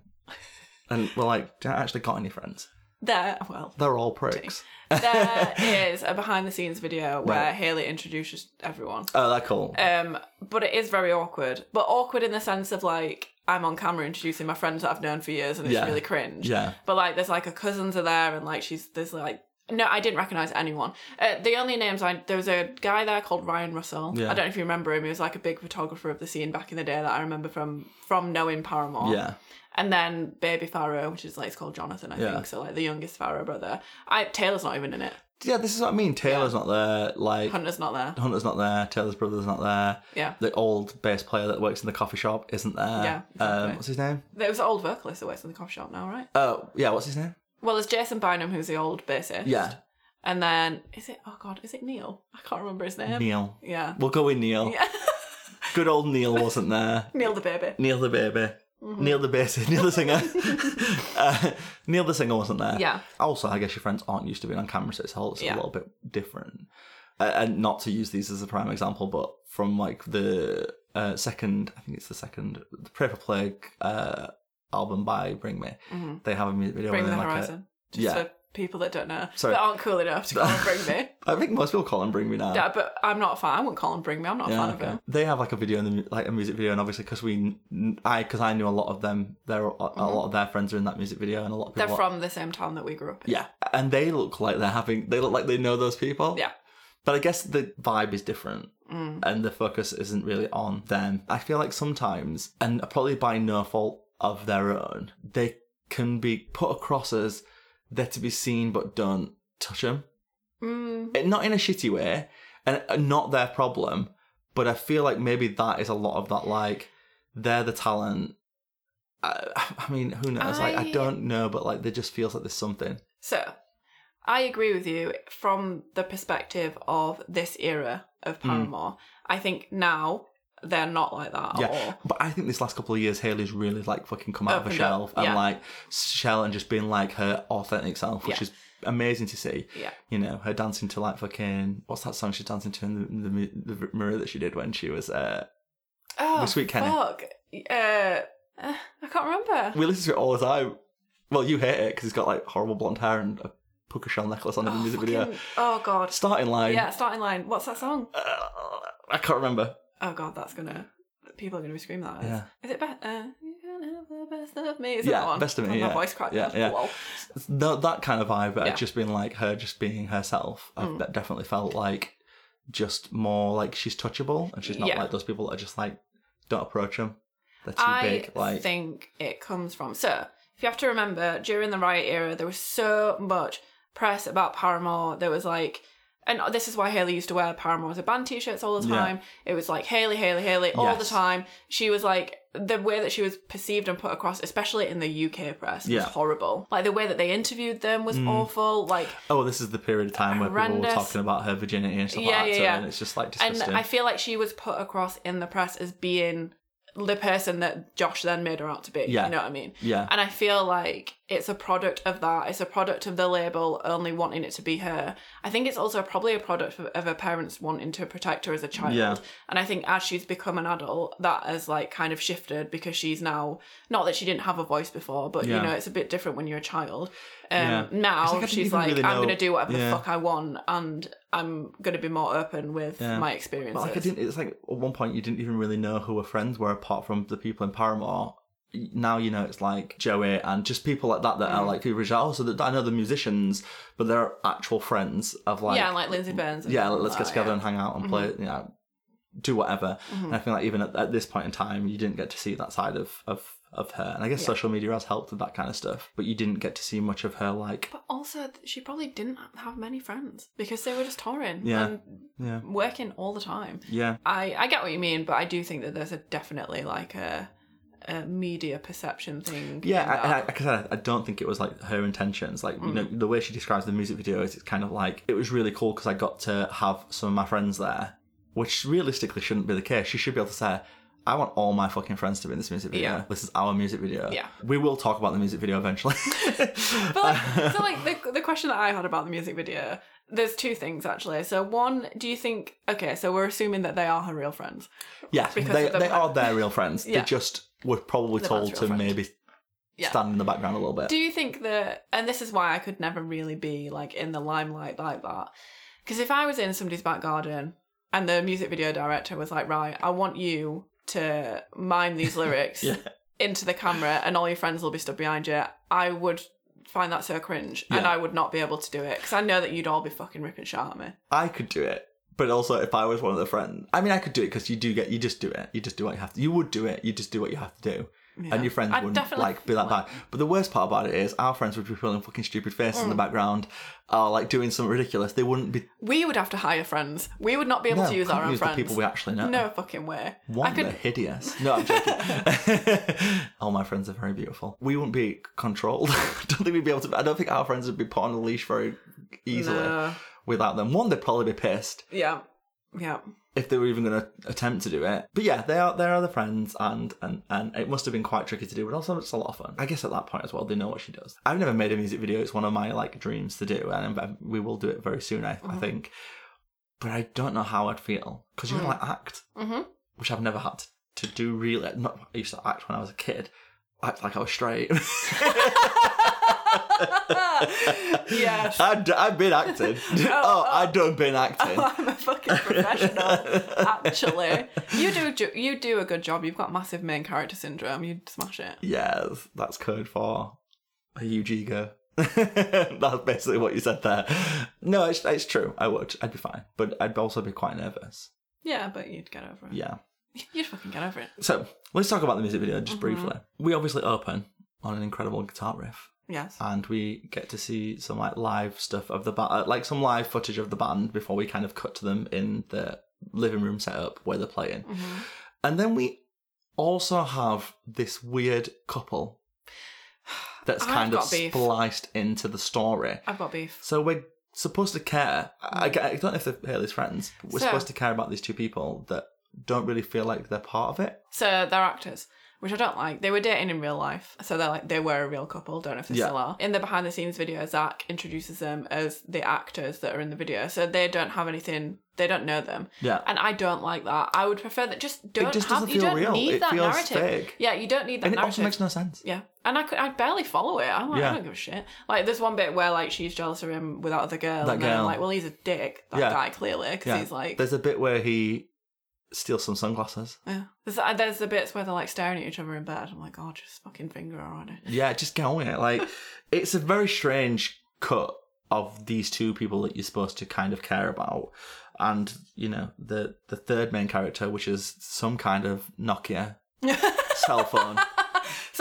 [SPEAKER 2] and we're like, "Don't actually got any friends?
[SPEAKER 1] There, well,
[SPEAKER 2] They're all pricks."
[SPEAKER 1] there is a behind the scenes video where
[SPEAKER 2] Right.
[SPEAKER 1] Hayley introduces everyone.
[SPEAKER 2] Oh, they're cool.
[SPEAKER 1] Um, but it is very awkward. But awkward in the sense of like I'm on camera introducing my friends that I've known for years, and it's
[SPEAKER 2] Yeah.
[SPEAKER 1] really cringe.
[SPEAKER 2] yeah,
[SPEAKER 1] But like, there's like her cousins are there, and like she's there's like no, I didn't recognize anyone. Uh, the only names I there was a guy there called Ryan Russell.
[SPEAKER 2] Yeah.
[SPEAKER 1] I don't know if you remember him. He was like a big photographer of the scene back in the day that I remember from from knowing Paramore.
[SPEAKER 2] yeah,
[SPEAKER 1] And then Baby Farro, which is like it's called Jonathan, I
[SPEAKER 2] Yeah.
[SPEAKER 1] think. So like the youngest Farro brother. I Taylor's not even in it.
[SPEAKER 2] yeah. This is what I mean. Taylor's not there. Like
[SPEAKER 1] Hunter's not there.
[SPEAKER 2] Hunter's not there. Taylor's brother's not there.
[SPEAKER 1] Yeah.
[SPEAKER 2] The old bass player that works in the coffee shop isn't there.
[SPEAKER 1] Yeah, exactly.
[SPEAKER 2] Um, what's his name?
[SPEAKER 1] There was an old vocalist that works in the coffee shop now, right?
[SPEAKER 2] Oh, yeah. What's his name?
[SPEAKER 1] Well, there's Jason Bynum, who's the old bassist.
[SPEAKER 2] Yeah,
[SPEAKER 1] And then is it? Oh God, is it Neil? I can't remember his name.
[SPEAKER 2] Neil.
[SPEAKER 1] Yeah.
[SPEAKER 2] We'll go with Neil.
[SPEAKER 1] Yeah.
[SPEAKER 2] Good old Neil wasn't there.
[SPEAKER 1] Neil the baby.
[SPEAKER 2] Neil the baby.
[SPEAKER 1] Mm-hmm.
[SPEAKER 2] Neil the bassist. Neil the singer. uh, Neil the singer wasn't there.
[SPEAKER 1] Yeah.
[SPEAKER 2] Also, I guess your friends aren't used to being on camera, so it's a, whole, it's
[SPEAKER 1] Yeah.
[SPEAKER 2] a little bit different. Uh, and not to use these as a prime example, but from like the uh, second, I think it's the second, the for Plague uh, album by Bring Me, they have a music video.
[SPEAKER 1] Mm-hmm. Bring the
[SPEAKER 2] like a-
[SPEAKER 1] horizon. Just
[SPEAKER 2] yeah.
[SPEAKER 1] for people that don't know.
[SPEAKER 2] Sorry.
[SPEAKER 1] That aren't cool enough to call him Bring Me.
[SPEAKER 2] I think most people call him Bring Me now.
[SPEAKER 1] Yeah, but I'm not a fan. I wouldn't call him Bring Me. I'm not a
[SPEAKER 2] Yeah,
[SPEAKER 1] fan of
[SPEAKER 2] okay.
[SPEAKER 1] him.
[SPEAKER 2] They have like a video in the like a music video, and obviously because we, I because I knew a lot of them, there a a lot of their friends are in that music video, and a lot of
[SPEAKER 1] Mm-hmm. They're
[SPEAKER 2] are-
[SPEAKER 1] from the same town that we grew up in.
[SPEAKER 2] yeah, and they look like they're having. They look like they know those people.
[SPEAKER 1] Yeah.
[SPEAKER 2] But I guess the vibe is different,
[SPEAKER 1] Mm.
[SPEAKER 2] and the focus isn't really on them. I feel like sometimes, and probably by no fault of their own, they can be put across as they're to be seen but don't touch them.
[SPEAKER 1] Mm,
[SPEAKER 2] not in a shitty way and uh, not their problem but i feel like maybe that is a lot of that like they're the talent i, I mean who knows like i
[SPEAKER 1] I-
[SPEAKER 2] don't know but like there just feels like there's something
[SPEAKER 1] So, I agree with you from the perspective of this era of
[SPEAKER 2] Hmm.
[SPEAKER 1] Paramore. I think now they're not like that at all.
[SPEAKER 2] but i think this last couple of years hayley's really like fucking come out of
[SPEAKER 1] Opened
[SPEAKER 2] a
[SPEAKER 1] up,
[SPEAKER 2] shell and like shell and just being like her authentic self which
[SPEAKER 1] Yeah.
[SPEAKER 2] is amazing to see
[SPEAKER 1] Yeah.
[SPEAKER 2] you know her dancing to like fucking what's that song she's dancing to in the, the, the mirror that she did when she was uh
[SPEAKER 1] Oh,
[SPEAKER 2] With Sweet Kenny.
[SPEAKER 1] fuck. Uh, uh, I can't remember.
[SPEAKER 2] We listen to it all the time. Well, you hate it because he's got like horrible blonde hair and a puka shell necklace on in the
[SPEAKER 1] Oh,
[SPEAKER 2] music video.
[SPEAKER 1] oh, God.
[SPEAKER 2] Starting line.
[SPEAKER 1] Yeah, starting line. What's that song?
[SPEAKER 2] Uh, I can't remember.
[SPEAKER 1] Oh, God, that's gonna. People are gonna be screaming that.
[SPEAKER 2] Yeah.
[SPEAKER 1] Is it better? Uh, you can have the best of me. Is
[SPEAKER 2] Yeah,
[SPEAKER 1] that one?
[SPEAKER 2] Best of Me,
[SPEAKER 1] Oh,
[SPEAKER 2] yeah.
[SPEAKER 1] My voice cracked.
[SPEAKER 2] Yeah, yeah. That kind of vibe, but
[SPEAKER 1] Yeah.
[SPEAKER 2] Just been like her just being herself. I've
[SPEAKER 1] Mm.
[SPEAKER 2] definitely felt like just more like she's touchable and she's not
[SPEAKER 1] Yeah.
[SPEAKER 2] like those people that are just like, don't approach them. They're too
[SPEAKER 1] I
[SPEAKER 2] big. Like,
[SPEAKER 1] think it comes from. So, if you have to remember, during the riot era, there was so much press about Paramore. There was like, and this is why Hayley used to wear Paramore as a band t-shirts all the
[SPEAKER 2] Yeah.
[SPEAKER 1] time. It was like Hayley, Hayley, Hayley all the time. She was like the way that she was perceived and put across, especially in the UK press, was
[SPEAKER 2] Yeah.
[SPEAKER 1] horrible. Like the way that they interviewed them was
[SPEAKER 2] Mm.
[SPEAKER 1] awful. Like
[SPEAKER 2] oh, this is the period of time where people were talking about her virginity and stuff
[SPEAKER 1] Yeah,
[SPEAKER 2] like that.
[SPEAKER 1] yeah, yeah.
[SPEAKER 2] And it's just like disgusting. and.
[SPEAKER 1] I feel like she was put across in the press as being the person that Josh then made her out to be.
[SPEAKER 2] Yeah.
[SPEAKER 1] You know what I mean?
[SPEAKER 2] yeah.
[SPEAKER 1] And I feel like it's a product of that. It's a product of the label only wanting it to be her. I think it's also probably a product of, of her parents wanting to protect her as a child.
[SPEAKER 2] Yeah.
[SPEAKER 1] And I think as she's become an adult, that has like kind of shifted because she's now not that she didn't have a voice before, but
[SPEAKER 2] Yeah.
[SPEAKER 1] you know it's a bit different when you're a child. Um,
[SPEAKER 2] Yeah.
[SPEAKER 1] Now
[SPEAKER 2] like
[SPEAKER 1] she's like,
[SPEAKER 2] really
[SPEAKER 1] I'm going to do whatever
[SPEAKER 2] Yeah.
[SPEAKER 1] the fuck I want, and I'm going to be more open with
[SPEAKER 2] Yeah.
[SPEAKER 1] my
[SPEAKER 2] But
[SPEAKER 1] experiences.
[SPEAKER 2] like I didn't. It's like at one point you didn't even really know who her friends were apart from the people in Paramore. Now you know it's like Joey and just people like that that
[SPEAKER 1] Mm.
[SPEAKER 2] are like people. Oh, so that I know the musicians, but they're actual friends of like
[SPEAKER 1] yeah, like Lindsey Byrnes.
[SPEAKER 2] yeah, let's
[SPEAKER 1] like
[SPEAKER 2] get
[SPEAKER 1] that,
[SPEAKER 2] together
[SPEAKER 1] yeah.
[SPEAKER 2] and hang out and play, you know, do whatever.
[SPEAKER 1] Mhm.
[SPEAKER 2] And I feel like even at, at this point in time, you didn't get to see that side of of of her. And I guess
[SPEAKER 1] Yeah.
[SPEAKER 2] social media has helped with that kind of stuff, but you didn't get to see much of her like
[SPEAKER 1] But also, she probably didn't have many friends because they were just touring
[SPEAKER 2] Yeah.
[SPEAKER 1] and
[SPEAKER 2] yeah
[SPEAKER 1] working all the time.
[SPEAKER 2] yeah
[SPEAKER 1] I, I get what you mean, but I do think that there's a definitely like a, a media perception thing.
[SPEAKER 2] Yeah,
[SPEAKER 1] in
[SPEAKER 2] I- I, I said, I don't think it was like her intentions. Like you
[SPEAKER 1] Mm.
[SPEAKER 2] know, the way she describes the music video is it's kind of like it was really cool because I got to have some of my friends there, which realistically shouldn't be the case. She should be able to say, "I want all my fucking friends to be in this music video.
[SPEAKER 1] Yeah.
[SPEAKER 2] This is our music video.
[SPEAKER 1] Yeah.
[SPEAKER 2] we will talk about the music video eventually."
[SPEAKER 1] But like, so like the the question that I had about the music video, there's two things actually. So one, do you think? Okay, so we're assuming that they are her real friends.
[SPEAKER 2] yeah,
[SPEAKER 1] Because
[SPEAKER 2] they
[SPEAKER 1] the-
[SPEAKER 2] they are their real friends.
[SPEAKER 1] Yeah.
[SPEAKER 2] They just were probably told to
[SPEAKER 1] friend.
[SPEAKER 2] maybe
[SPEAKER 1] Yeah.
[SPEAKER 2] stand in the background a little bit.
[SPEAKER 1] Do you think that, and this is why I could never really be like in the limelight like that? Because if I was in somebody's back garden and the music video director was like, right, I want you to mime these lyrics
[SPEAKER 2] yeah,
[SPEAKER 1] into the camera and all your friends will be stood behind you, I would find that so cringe and I would not be able to do it because I know that you'd all be fucking ripping shit at me.
[SPEAKER 2] I could do it. But also, if I was one of the friends, I mean, I could do it because you do get, you just do it. You just do what you have to. You would do it. You just do what you have to do.
[SPEAKER 1] Yeah.
[SPEAKER 2] and your friends
[SPEAKER 1] I'd
[SPEAKER 2] wouldn't like be that
[SPEAKER 1] like-
[SPEAKER 2] bad. But the worst part about it is our friends would be pulling fucking stupid faces in
[SPEAKER 1] Mm.
[SPEAKER 2] the background, or like doing something ridiculous. They wouldn't be.
[SPEAKER 1] We would have to hire friends. We would not be able
[SPEAKER 2] no,
[SPEAKER 1] to use our own
[SPEAKER 2] use
[SPEAKER 1] friends.
[SPEAKER 2] the people we actually know.
[SPEAKER 1] No fucking way.
[SPEAKER 2] One,
[SPEAKER 1] I could.
[SPEAKER 2] they're hideous. No, I'm joking. All my friends are very beautiful. We wouldn't be controlled. I don't think we'd be able to. I don't think our friends would be put on a leash very easily
[SPEAKER 1] No.
[SPEAKER 2] without them. One, they'd probably be pissed
[SPEAKER 1] Yeah. Yeah.
[SPEAKER 2] If they were even going to attempt to do it. But yeah, they are they are the friends, and and and it must have been quite tricky to do, but also it's a lot of fun. I guess at that point as well, they know what she does. I've never made a music video; it's one of my like dreams to do, and I'm- we will do it very soon, I, I
[SPEAKER 1] Mhm.
[SPEAKER 2] think. But I don't know how I'd feel because you
[SPEAKER 1] Mm.
[SPEAKER 2] like act,
[SPEAKER 1] Mm-hmm.
[SPEAKER 2] which I've never had to do. Really, not I used to act when I was a kid. Act like I was straight.
[SPEAKER 1] yes.
[SPEAKER 2] I'd, I've been acting. oh,
[SPEAKER 1] oh.
[SPEAKER 2] I've done been acting.
[SPEAKER 1] I'm a fucking professional. Actually, you do you do a good job. You've got massive main character syndrome. You'd smash it.
[SPEAKER 2] Yes, that's code for a huge ego. that's basically what you said there. No, it's, it's true. I would. I'd be fine. But I'd also be quite nervous.
[SPEAKER 1] Yeah, but you'd get over it.
[SPEAKER 2] Yeah.
[SPEAKER 1] You'd fucking get over it.
[SPEAKER 2] So let's talk about the music video just
[SPEAKER 1] Mhm.
[SPEAKER 2] briefly. We obviously open on an incredible guitar riff.
[SPEAKER 1] Yes.
[SPEAKER 2] And we get to see some like live stuff of the band, like some live footage of the band before we kind of cut to them in the living room setup where they're playing.
[SPEAKER 1] hmm
[SPEAKER 2] And then we also have this weird couple that's
[SPEAKER 1] I've
[SPEAKER 2] kind of
[SPEAKER 1] got beef.
[SPEAKER 2] spliced into the story.
[SPEAKER 1] I've got beef.
[SPEAKER 2] So we're supposed to care. I, I don't know if they're Hayley's friends, but we're
[SPEAKER 1] So-
[SPEAKER 2] supposed to care about these two people that don't really feel like they're part of it.
[SPEAKER 1] So they're actors, which I don't like. They were dating in real life, so they're like they were a real couple. Don't know if they
[SPEAKER 2] Yeah.
[SPEAKER 1] still are. In the behind the scenes video, Zach introduces them as the actors that are in the video, so they don't have anything. They don't know them,
[SPEAKER 2] Yeah.
[SPEAKER 1] and I don't like that. I would prefer that just don't
[SPEAKER 2] it just
[SPEAKER 1] have.
[SPEAKER 2] doesn't
[SPEAKER 1] you
[SPEAKER 2] feel
[SPEAKER 1] don't
[SPEAKER 2] real.
[SPEAKER 1] need
[SPEAKER 2] It
[SPEAKER 1] that
[SPEAKER 2] feels
[SPEAKER 1] narrative.
[SPEAKER 2] fake.
[SPEAKER 1] Yeah, you don't need that
[SPEAKER 2] And it
[SPEAKER 1] narrative.
[SPEAKER 2] also makes no sense.
[SPEAKER 1] Yeah, and I could, I barely follow it. I'm like,
[SPEAKER 2] Yeah.
[SPEAKER 1] I don't give a shit. Like, there's one bit where like she's jealous of him without the girl,
[SPEAKER 2] That
[SPEAKER 1] and then I'm
[SPEAKER 2] girl.
[SPEAKER 1] like, well, he's a dick. That
[SPEAKER 2] Yeah.
[SPEAKER 1] guy clearly, because
[SPEAKER 2] Yeah.
[SPEAKER 1] he's like,
[SPEAKER 2] There's a bit where he steal some sunglasses.
[SPEAKER 1] Yeah. There's, uh, there's the bits where they're like staring at each other in bed. I'm like, oh, just fucking finger already.
[SPEAKER 2] Yeah, just get on with it. Like, it's a very strange cut of these two people that you're supposed to kind of care about, and you know the the third main character, which is some kind of Nokia cell phone,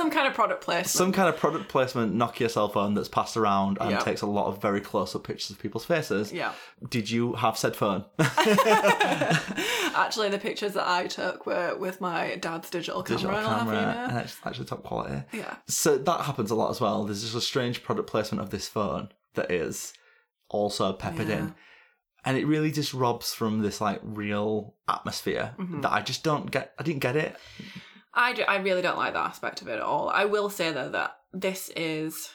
[SPEAKER 1] Some kind of product placement.
[SPEAKER 2] some kind of product placement Nokia cell phone that's passed around and
[SPEAKER 1] Yeah.
[SPEAKER 2] takes a lot of very close up pictures of people's faces.
[SPEAKER 1] Yeah.
[SPEAKER 2] Did you have said phone?
[SPEAKER 1] Actually, the pictures that I took were with my dad's digital camera.
[SPEAKER 2] Digital
[SPEAKER 1] I'll you
[SPEAKER 2] camera,
[SPEAKER 1] know.
[SPEAKER 2] and it's actually top quality.
[SPEAKER 1] Yeah.
[SPEAKER 2] So that happens a lot as well. There's just a strange product placement of this phone that is also peppered
[SPEAKER 1] Yeah.
[SPEAKER 2] in. And it really just robs from this like real atmosphere
[SPEAKER 1] Mm-hmm.
[SPEAKER 2] that I just don't get. I didn't get it.
[SPEAKER 1] I, do, I really don't like that aspect of it at all. I will say though that this is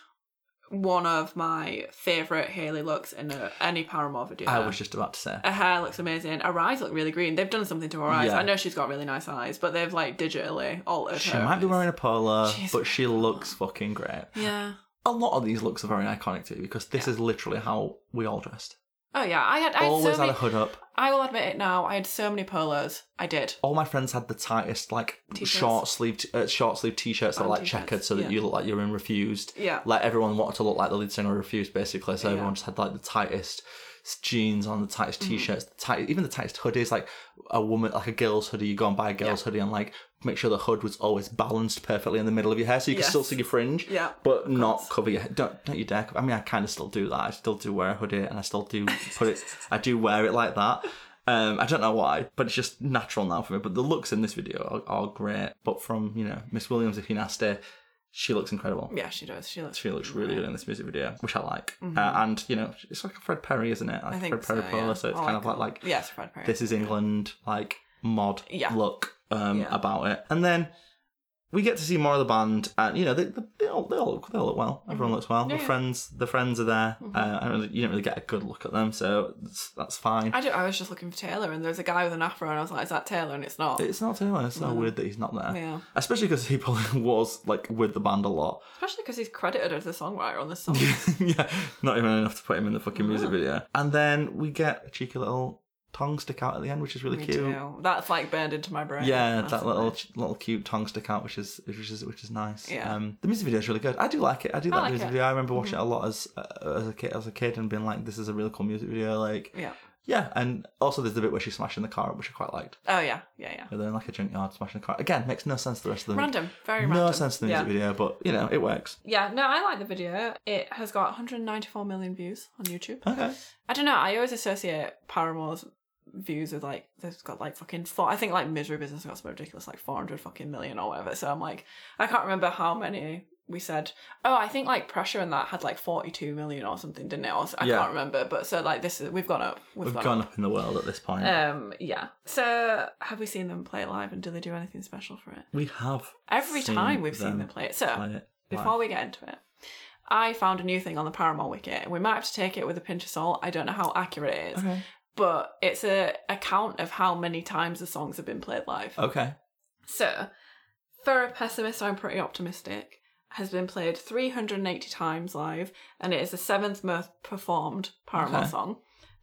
[SPEAKER 1] one of my favourite Hayley looks in a, any Paramore video.
[SPEAKER 2] I was just about to say.
[SPEAKER 1] her hair looks amazing. Her eyes look really green. They've done something to her eyes.
[SPEAKER 2] Yeah.
[SPEAKER 1] I know she's got really nice eyes, but they've like digitally altered
[SPEAKER 2] She
[SPEAKER 1] her
[SPEAKER 2] might be wearing a polo,
[SPEAKER 1] She's
[SPEAKER 2] but she looks fucking great.
[SPEAKER 1] Yeah.
[SPEAKER 2] A lot of these looks are very iconic too, because this is literally how we all dressed.
[SPEAKER 1] Oh yeah. I had. I had
[SPEAKER 2] Always
[SPEAKER 1] so
[SPEAKER 2] had
[SPEAKER 1] many,
[SPEAKER 2] a hood up.
[SPEAKER 1] I will admit it now. I had so many polos. I did.
[SPEAKER 2] All my friends had the tightest, like
[SPEAKER 1] T-shirts.
[SPEAKER 2] short sleeve, uh, short sleeve t-shirts that were like
[SPEAKER 1] t-shirts,
[SPEAKER 2] checkered, so that
[SPEAKER 1] yeah.
[SPEAKER 2] you look like you're in Refused.
[SPEAKER 1] Yeah.
[SPEAKER 2] Like everyone wanted to look like the lead singer of Refused, basically. So
[SPEAKER 1] Yeah.
[SPEAKER 2] everyone just had like the tightest jeans on, the tightest t-shirts, the tight, even the tightest hoodies. Like a woman, like a girl's hoodie, you go and buy a girl's hoodie and like make sure the hood was always balanced perfectly in the middle of your hair, so you can still see your fringe.
[SPEAKER 1] Yeah,
[SPEAKER 2] But not cover your head. Don't don't you dare. cover- I mean, I kind of still do that. I still do wear a hoodie, and I still do put it. I do wear it like that. Um, I don't know why, but it's just natural now for me. But the looks in this video are, are great. But from you know Miss Williams, if you're nasty, she looks incredible.
[SPEAKER 1] Yeah, she does. She looks.
[SPEAKER 2] She looks really good in this music video, which I like. Uh, and you know, it's like a Fred Perry, isn't it? Like
[SPEAKER 1] Mm-hmm. I think
[SPEAKER 2] Fred Perry
[SPEAKER 1] so, yeah.
[SPEAKER 2] so it's kind of like like
[SPEAKER 1] yes, Fred Perry.
[SPEAKER 2] this is England like mod
[SPEAKER 1] Yeah.
[SPEAKER 2] look um,
[SPEAKER 1] Yeah.
[SPEAKER 2] about it, and then we get to see more of the band, and you know they, they, all they all look, they all look well. Everyone looks well.
[SPEAKER 1] Mm-hmm. Yeah,
[SPEAKER 2] the friends the friends are there. Uh, I don't really, you don't really get a good look at them, so that's, that's fine.
[SPEAKER 1] I. I was just looking for Taylor, and there's a guy with an afro, and I was like, "Is that Taylor?" And it's not.
[SPEAKER 2] it's not Taylor. It's so weird that he's not there.
[SPEAKER 1] Yeah.
[SPEAKER 2] Especially because he probably was like with the band a lot.
[SPEAKER 1] Especially because he's credited as the songwriter on this song.
[SPEAKER 2] yeah, not even enough to put him in the fucking music video. And then we get a cheeky little tongue stick out at the end, which is really
[SPEAKER 1] Me
[SPEAKER 2] cute.
[SPEAKER 1] too. That's like burned into my brain.
[SPEAKER 2] Yeah, that little little cute tongue stick out, which is which is which is nice.
[SPEAKER 1] Yeah.
[SPEAKER 2] Um, the music video is really good. I do like it. I do like
[SPEAKER 1] like
[SPEAKER 2] the music
[SPEAKER 1] it. Mm-hmm.
[SPEAKER 2] video. I remember watching it a lot as uh, as a kid, as a kid, and being like, "This is a really cool music video." Like,
[SPEAKER 1] Yeah.
[SPEAKER 2] yeah. And also, there's the bit where she's smashing the car up, which I quite liked.
[SPEAKER 1] Oh yeah. Yeah. Yeah.
[SPEAKER 2] They're in like a junkyard smashing the car. Again, makes no sense to the rest of the
[SPEAKER 1] Random. Very random.
[SPEAKER 2] no
[SPEAKER 1] random.
[SPEAKER 2] sense to the
[SPEAKER 1] yeah.
[SPEAKER 2] music video, but you know, it works.
[SPEAKER 1] Yeah. No, I like the video. It has got 194 million views on YouTube.
[SPEAKER 2] Okay.
[SPEAKER 1] I don't know. I always associate Paramore's views with like they've got like fucking four. I think like Misery Business got some ridiculous like 400 fucking million or whatever. So I'm like, I can't remember how many we said. Oh, I think like Pressure and that had like 42 million or something, didn't it? Or, I
[SPEAKER 2] Yeah.
[SPEAKER 1] can't remember. But so like this is we've gone up. We've,
[SPEAKER 2] We've
[SPEAKER 1] gone,
[SPEAKER 2] gone
[SPEAKER 1] up.
[SPEAKER 2] up in the world at this point.
[SPEAKER 1] Um. Yeah. So have we seen them play it live and do they do anything special for it?
[SPEAKER 2] we have
[SPEAKER 1] Every time we've seen them play it. So
[SPEAKER 2] play it
[SPEAKER 1] before we get into it, I found a new thing on the Paramore wiki. We might have to take it with a pinch of salt. I don't know how accurate it is,
[SPEAKER 2] Okay.
[SPEAKER 1] But it's a account of how many times the songs have been played live.
[SPEAKER 2] Okay.
[SPEAKER 1] So, for a pessimist, I'm pretty optimistic. Has been played 380 times live, and it is the seventh most performed Paramore
[SPEAKER 2] Okay.
[SPEAKER 1] song.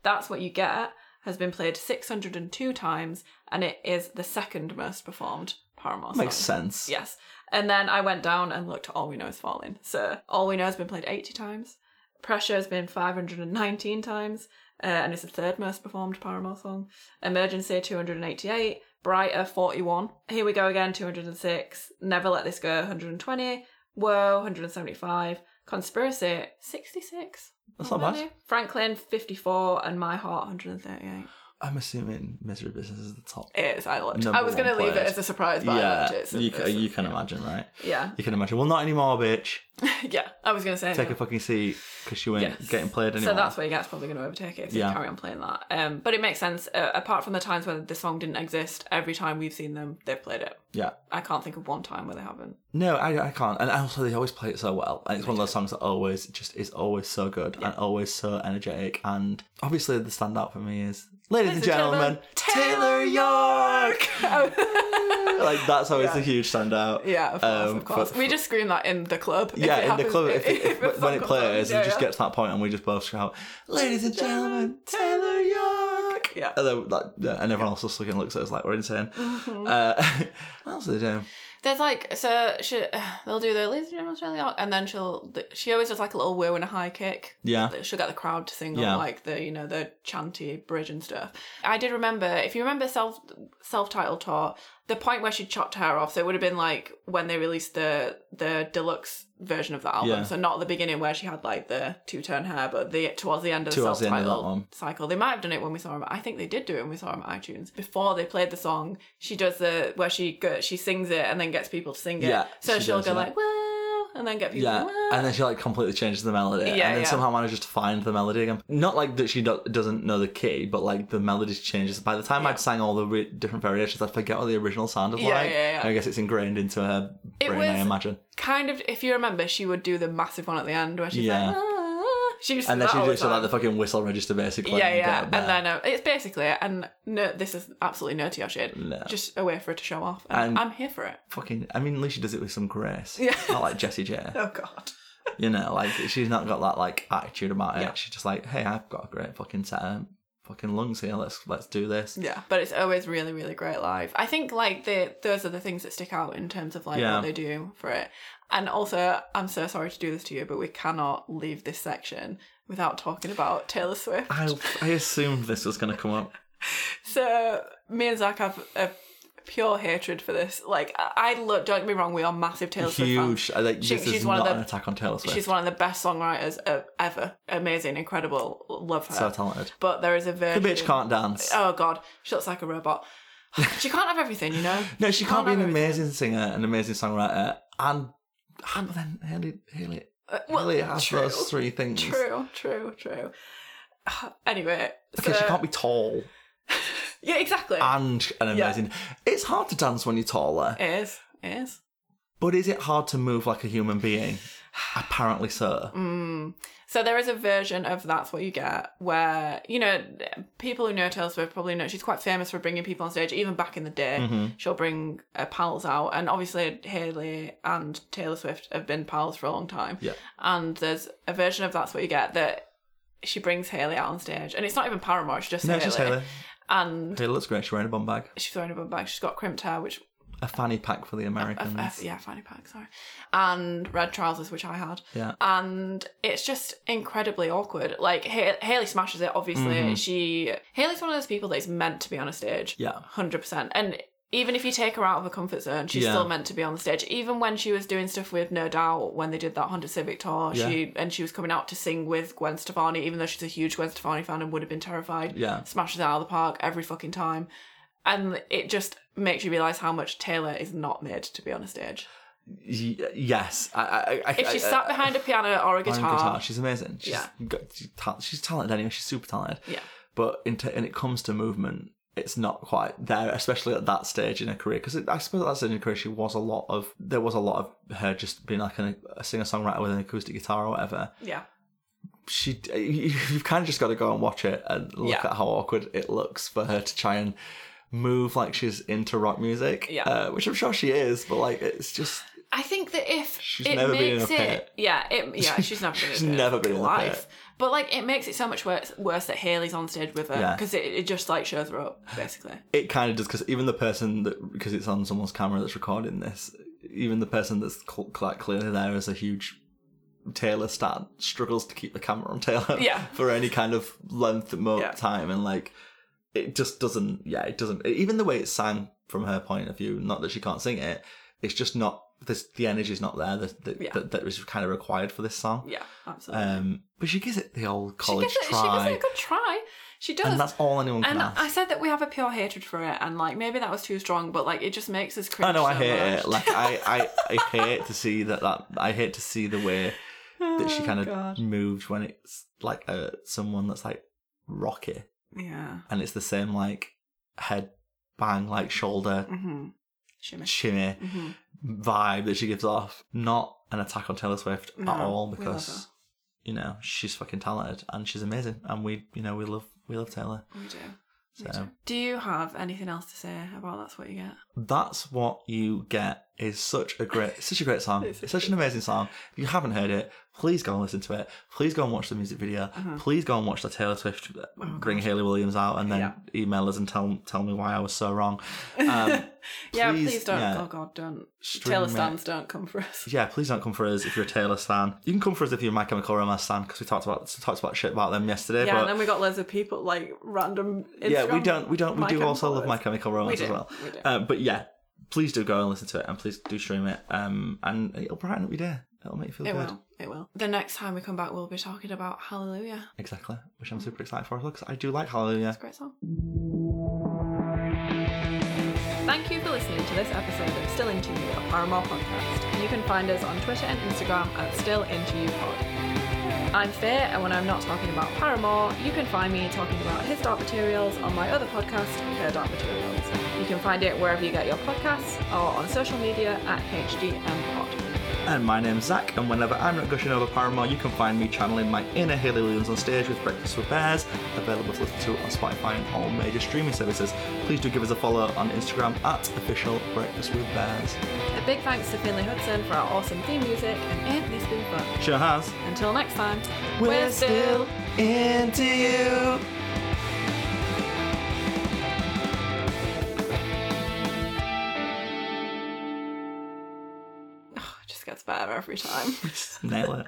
[SPEAKER 1] That's what you get. Has been played 602 times, and it is the second most performed Paramore song.
[SPEAKER 2] Makes sense.
[SPEAKER 1] Yes. And then I went down and looked at All We Know Is Falling. So All We Know has been played 80 times. Pressure has been 519 times. Uh, and it's the third most performed Paramore song. Emergency 288. Brighter 41. Here we go again 206. Never Let This Go 120. Whoa 175. Conspiracy 66.
[SPEAKER 2] That's not bad.
[SPEAKER 1] Franklin 54 and My Heart 138.
[SPEAKER 2] I'm assuming Misery Business is the top.
[SPEAKER 1] It is. I.
[SPEAKER 2] Number
[SPEAKER 1] I was going to leave it as a surprise, but I
[SPEAKER 2] yeah,
[SPEAKER 1] it. so
[SPEAKER 2] you, you can imagine, right?
[SPEAKER 1] Yeah.
[SPEAKER 2] You can imagine. Well, not anymore, bitch.
[SPEAKER 1] yeah, I was going to say.
[SPEAKER 2] Take a fucking seat because you ain't
[SPEAKER 1] Yes.
[SPEAKER 2] getting played anymore.
[SPEAKER 1] So that's where you get's probably going to overtake it if
[SPEAKER 2] Yeah.
[SPEAKER 1] they carry on playing that. Um, but it makes sense. Uh, apart from the times where the song didn't exist, every time we've seen them, they've played it.
[SPEAKER 2] yeah.
[SPEAKER 1] I can't think of one time where they haven't.
[SPEAKER 2] No, I, I can't. And also, they always play it so well. And it's one of those songs that always just is always so good and always so energetic. And obviously, the standout for me is, ladies, and
[SPEAKER 1] and
[SPEAKER 2] gentlemen,
[SPEAKER 1] gentlemen,
[SPEAKER 2] Taylor York. like that's always a huge standout.
[SPEAKER 1] Yeah, of course,
[SPEAKER 2] Um,
[SPEAKER 1] of course. we just scream that in the club. If
[SPEAKER 2] Yeah, in the club, if, if,
[SPEAKER 1] a
[SPEAKER 2] when it plays,
[SPEAKER 1] on,
[SPEAKER 2] it just
[SPEAKER 1] yeah.
[SPEAKER 2] gets to that point, and we just both shout, "Ladies and gentlemen, Taylor York."
[SPEAKER 1] Yeah.
[SPEAKER 2] And, then, like, yeah, and everyone else just looking looks at us like we're insane.
[SPEAKER 1] Mm-hmm.
[SPEAKER 2] Uh, what else do they do?
[SPEAKER 1] There's like so she they'll do the ladies and gentlemen Australia and then she'll she always does like a little woo and a high kick.
[SPEAKER 2] Yeah.
[SPEAKER 1] She'll get the crowd to sing
[SPEAKER 2] Yeah.
[SPEAKER 1] on like the you know the chanty bridge and stuff. I did remember if you remember self self titled tour, the point where she chopped her off, so it would have been like when they released the the deluxe version of the album.
[SPEAKER 2] Yeah.
[SPEAKER 1] So not the beginning where she had like the two tone hair, but the towards the end of the
[SPEAKER 2] Towards
[SPEAKER 1] self
[SPEAKER 2] the end of that one.
[SPEAKER 1] titled cycle. They might have done it when we saw them. I think they did do it when we saw them at iTunes. Before they played the song, she does the where she go, she sings it and then gets people to sing it.
[SPEAKER 2] Yeah,
[SPEAKER 1] So
[SPEAKER 2] she
[SPEAKER 1] she'll
[SPEAKER 2] does,
[SPEAKER 1] go
[SPEAKER 2] yeah.
[SPEAKER 1] like wow, and then get people.
[SPEAKER 2] Yeah, and then she like completely changes the melody,
[SPEAKER 1] Yeah,
[SPEAKER 2] and then
[SPEAKER 1] yeah.
[SPEAKER 2] somehow manages to find the melody again. Not like that she do- doesn't know the key, but like the melody changes. By the time
[SPEAKER 1] Yeah.
[SPEAKER 2] I'd sang all the re- different variations, I forget what the original sounded
[SPEAKER 1] Yeah,
[SPEAKER 2] like.
[SPEAKER 1] yeah, yeah.
[SPEAKER 2] I guess it's ingrained into her brain. I imagine.
[SPEAKER 1] kind of if you remember, she would do the massive one at the end where she's
[SPEAKER 2] Yeah.
[SPEAKER 1] like. "Ah." She used to
[SPEAKER 2] And then she just like the fucking whistle register basically.
[SPEAKER 1] yeah, yeah, and
[SPEAKER 2] there.
[SPEAKER 1] then uh, it's basically it. And no, this is absolutely no tea shit.
[SPEAKER 2] No.
[SPEAKER 1] Just a way for her to show off. And,
[SPEAKER 2] And-
[SPEAKER 1] I'm here for it.
[SPEAKER 2] fucking. I mean, at least she does it with some grace.
[SPEAKER 1] Yeah.
[SPEAKER 2] Not like Jessie J.
[SPEAKER 1] Oh God.
[SPEAKER 2] You know, like she's not got that like attitude about it.
[SPEAKER 1] Yeah.
[SPEAKER 2] She's just like, hey, I've got a great fucking set of fucking lungs here. Let's let's do this.
[SPEAKER 1] Yeah, but it's always really, really great live. I think like the those are the things that stick out in terms of like
[SPEAKER 2] Yeah.
[SPEAKER 1] what they do for it. And also, I'm so sorry to do this to you, but we cannot leave this section without talking about Taylor Swift.
[SPEAKER 2] I I assumed this was gonna come up.
[SPEAKER 1] So me and Zach have a pure hatred for this. Like I, look. Don't get me wrong, we are massive Taylor Swift fans.
[SPEAKER 2] Huge. I Like,
[SPEAKER 1] She- she's
[SPEAKER 2] is
[SPEAKER 1] one of
[SPEAKER 2] not
[SPEAKER 1] the-
[SPEAKER 2] an attack on Taylor Swift.
[SPEAKER 1] She's one of the best songwriters uh, ever. Amazing, incredible. Love her.
[SPEAKER 2] so talented.
[SPEAKER 1] but there is a version.
[SPEAKER 2] The bitch can't dance.
[SPEAKER 1] Oh god, she looks like a robot. she can't have everything, you know.
[SPEAKER 2] no, she can't be an
[SPEAKER 1] everything.
[SPEAKER 2] amazing singer, an amazing songwriter, and and then Hayley Hayley
[SPEAKER 1] Uh, well,
[SPEAKER 2] Hayley has
[SPEAKER 1] true,
[SPEAKER 2] those three things.
[SPEAKER 1] True, true, true. Anyway,
[SPEAKER 2] Okay,
[SPEAKER 1] so,
[SPEAKER 2] she can't be tall
[SPEAKER 1] Yeah, exactly.
[SPEAKER 2] and an
[SPEAKER 1] Yeah.
[SPEAKER 2] amazing. It's hard to dance when you're taller,
[SPEAKER 1] it is. It is.
[SPEAKER 2] but is it hard to move like a human being? Apparently so.
[SPEAKER 1] Mm. So there is a version of That's What You Get where, you know, people who know Taylor Swift probably know she's quite famous for bringing people on stage. Even back in the day,
[SPEAKER 2] Mm-hmm.
[SPEAKER 1] she'll bring uh, pals out. And obviously, Hayley and Taylor Swift have been pals for a long time.
[SPEAKER 2] Yeah.
[SPEAKER 1] And there's a version of That's What You Get that she brings Hayley out on stage. And it's not even Paramore, it's just
[SPEAKER 2] No,
[SPEAKER 1] Hayley.
[SPEAKER 2] it's just Hayley.
[SPEAKER 1] And
[SPEAKER 2] Hayley looks great. She's wearing a bum bag,
[SPEAKER 1] she's wearing a bum bag. She's got crimped hair, which
[SPEAKER 2] a fanny pack for the Americans.
[SPEAKER 1] F- yeah, fanny pack, sorry. And red trousers, which I had.
[SPEAKER 2] Yeah.
[SPEAKER 1] And it's just incredibly awkward. Like, ha- Hayley smashes it, obviously. She. Hayley's one of those people that is meant to be on a stage.
[SPEAKER 2] Mm-hmm. Yeah.
[SPEAKER 1] 100%. And even if you take her out of her comfort zone, she's
[SPEAKER 2] Yeah.
[SPEAKER 1] still meant to be on the stage. Even when she was doing stuff with No Doubt, when they did that Honda Civic tour, she and she was coming out to sing with Gwen Stefani, even though she's a huge Gwen Stefani fan and would have been terrified.
[SPEAKER 2] Yeah.
[SPEAKER 1] Smashes it out of the park every fucking time. And it just makes you realise how much Taylor is not made to be on a stage.
[SPEAKER 2] Y- yes. I, I, I,
[SPEAKER 1] If
[SPEAKER 2] she
[SPEAKER 1] sat behind a piano or a
[SPEAKER 2] Playing
[SPEAKER 1] guitar,
[SPEAKER 2] She's amazing. She's
[SPEAKER 1] Yeah.
[SPEAKER 2] got, she's, ta- she's talented anyway. She's super talented.
[SPEAKER 1] Yeah.
[SPEAKER 2] But in t- when it comes to movement, it's not quite there, especially at that stage in her career. Because I suppose at that stage in her career, she was a lot of there was a lot of her just being like an, a singer songwriter with an acoustic guitar or whatever.
[SPEAKER 1] yeah,
[SPEAKER 2] She, you've kind of just got to go and watch it and look
[SPEAKER 1] Yeah.
[SPEAKER 2] at how awkward it looks for her to try and move like she's into rock music.
[SPEAKER 1] Yeah.
[SPEAKER 2] uh, which I'm sure she is, but like it's just
[SPEAKER 1] I think that if
[SPEAKER 2] She's
[SPEAKER 1] it
[SPEAKER 2] never been in
[SPEAKER 1] makes
[SPEAKER 2] a
[SPEAKER 1] it,
[SPEAKER 2] pit.
[SPEAKER 1] yeah, it, yeah, she's never been.
[SPEAKER 2] She's
[SPEAKER 1] in a pit
[SPEAKER 2] never been in a
[SPEAKER 1] life.
[SPEAKER 2] pit.
[SPEAKER 1] But like, it makes it so much worse, worse that Hayley's on stage with her
[SPEAKER 2] Yeah.
[SPEAKER 1] because it, it just like shows her up basically.
[SPEAKER 2] it kind of does because even the person that because it's on someone's camera that's recording this, even the person that's like clearly there is a huge Taylor stat struggles to keep the camera on Taylor
[SPEAKER 1] Yeah.
[SPEAKER 2] for any kind of length of
[SPEAKER 1] Yeah.
[SPEAKER 2] time and like it just doesn't yeah it doesn't even the way it's sang from her point of view not that she can't sing it it's just not this the energy's not there that that,
[SPEAKER 1] Yeah.
[SPEAKER 2] that, that was kind of required for this song
[SPEAKER 1] Yeah, absolutely.
[SPEAKER 2] um but she gives it the old
[SPEAKER 1] she
[SPEAKER 2] college
[SPEAKER 1] gives it, she gives it a good try. She does.
[SPEAKER 2] and that's all anyone can
[SPEAKER 1] And
[SPEAKER 2] ask
[SPEAKER 1] I said that we have a pure hatred for it, and like maybe that was too strong, but like it just makes us cringe.
[SPEAKER 2] I know I hate
[SPEAKER 1] much.
[SPEAKER 2] it. Like I, I, I hate to see that. That I hate to see the way that she
[SPEAKER 1] Oh,
[SPEAKER 2] kind of
[SPEAKER 1] God.
[SPEAKER 2] moves when it's like uh, someone that's like rocky,
[SPEAKER 1] yeah.
[SPEAKER 2] and it's the same like head bang, like shoulder
[SPEAKER 1] Mm-hmm. Shimmy.
[SPEAKER 2] shimmy
[SPEAKER 1] Mm-hmm.
[SPEAKER 2] vibe that she gives off. Not an attack on Taylor Swift
[SPEAKER 1] No,
[SPEAKER 2] at all because you know she's fucking talented and she's amazing, and we, you know, we love we love Taylor.
[SPEAKER 1] We do. We do. Do you have anything else to say about that's what you get?
[SPEAKER 2] that's what you get is such a great, such a great song.
[SPEAKER 1] It's
[SPEAKER 2] such an amazing song. If you haven't heard it, please go and listen to it. Please go and watch the music video.
[SPEAKER 1] Uh-huh.
[SPEAKER 2] Please go and watch the Taylor Swift bring Hayley Williams out, and then
[SPEAKER 1] Yeah.
[SPEAKER 2] email us and tell tell me why I was so wrong. Um,
[SPEAKER 1] yeah,
[SPEAKER 2] please,
[SPEAKER 1] please, don't.
[SPEAKER 2] yeah.
[SPEAKER 1] Oh God, don't. Taylor
[SPEAKER 2] it.
[SPEAKER 1] don't come for us.
[SPEAKER 2] yeah, please don't come for us if you're a Taylor stan. You can come for us if you're a My Chemical Romance stan because we talked about talked about shit about them yesterday.
[SPEAKER 1] Yeah,
[SPEAKER 2] but
[SPEAKER 1] and then we got loads of people like random. Instagram
[SPEAKER 2] yeah, we don't we don't we
[SPEAKER 1] My
[SPEAKER 2] do also love My. Chemical Romance
[SPEAKER 1] We
[SPEAKER 2] as well.
[SPEAKER 1] we do.
[SPEAKER 2] Uh, but yeah, please do go and listen to it, and please do stream it. Um, and it'll brighten up your day. It'll make you feel
[SPEAKER 1] It
[SPEAKER 2] good.
[SPEAKER 1] will. It will. The next time we come back, we'll be talking about Hallelujah.
[SPEAKER 2] Exactly, which I'm super excited for because I do like Hallelujah.
[SPEAKER 1] It's a great song. Thank you for listening to this episode of Still Into You, a Paramore podcast. You can find us on Twitter and Instagram at Still Into You Pod. I'm Faye, and when I'm not talking about Paramore, you can find me talking about his dark materials on my other podcast, Her Dark Materials. You can find it wherever you get your podcasts or on social media at HDM Pod.
[SPEAKER 2] And my name's Zach, and whenever I'm not gushing over Paramore, you can find me channeling my inner Hayley Williams on stage with Breakfast with Bears, available to listen to on Spotify and all major streaming services. Please do give us a follow on Instagram at official Breakfast with Bears.
[SPEAKER 1] A big thanks to Finley Hudson for our awesome theme music, and this been fun?
[SPEAKER 2] Sure has.
[SPEAKER 1] Until next time,
[SPEAKER 2] We're still into you.
[SPEAKER 1] Gets better every time.
[SPEAKER 2] Nail it.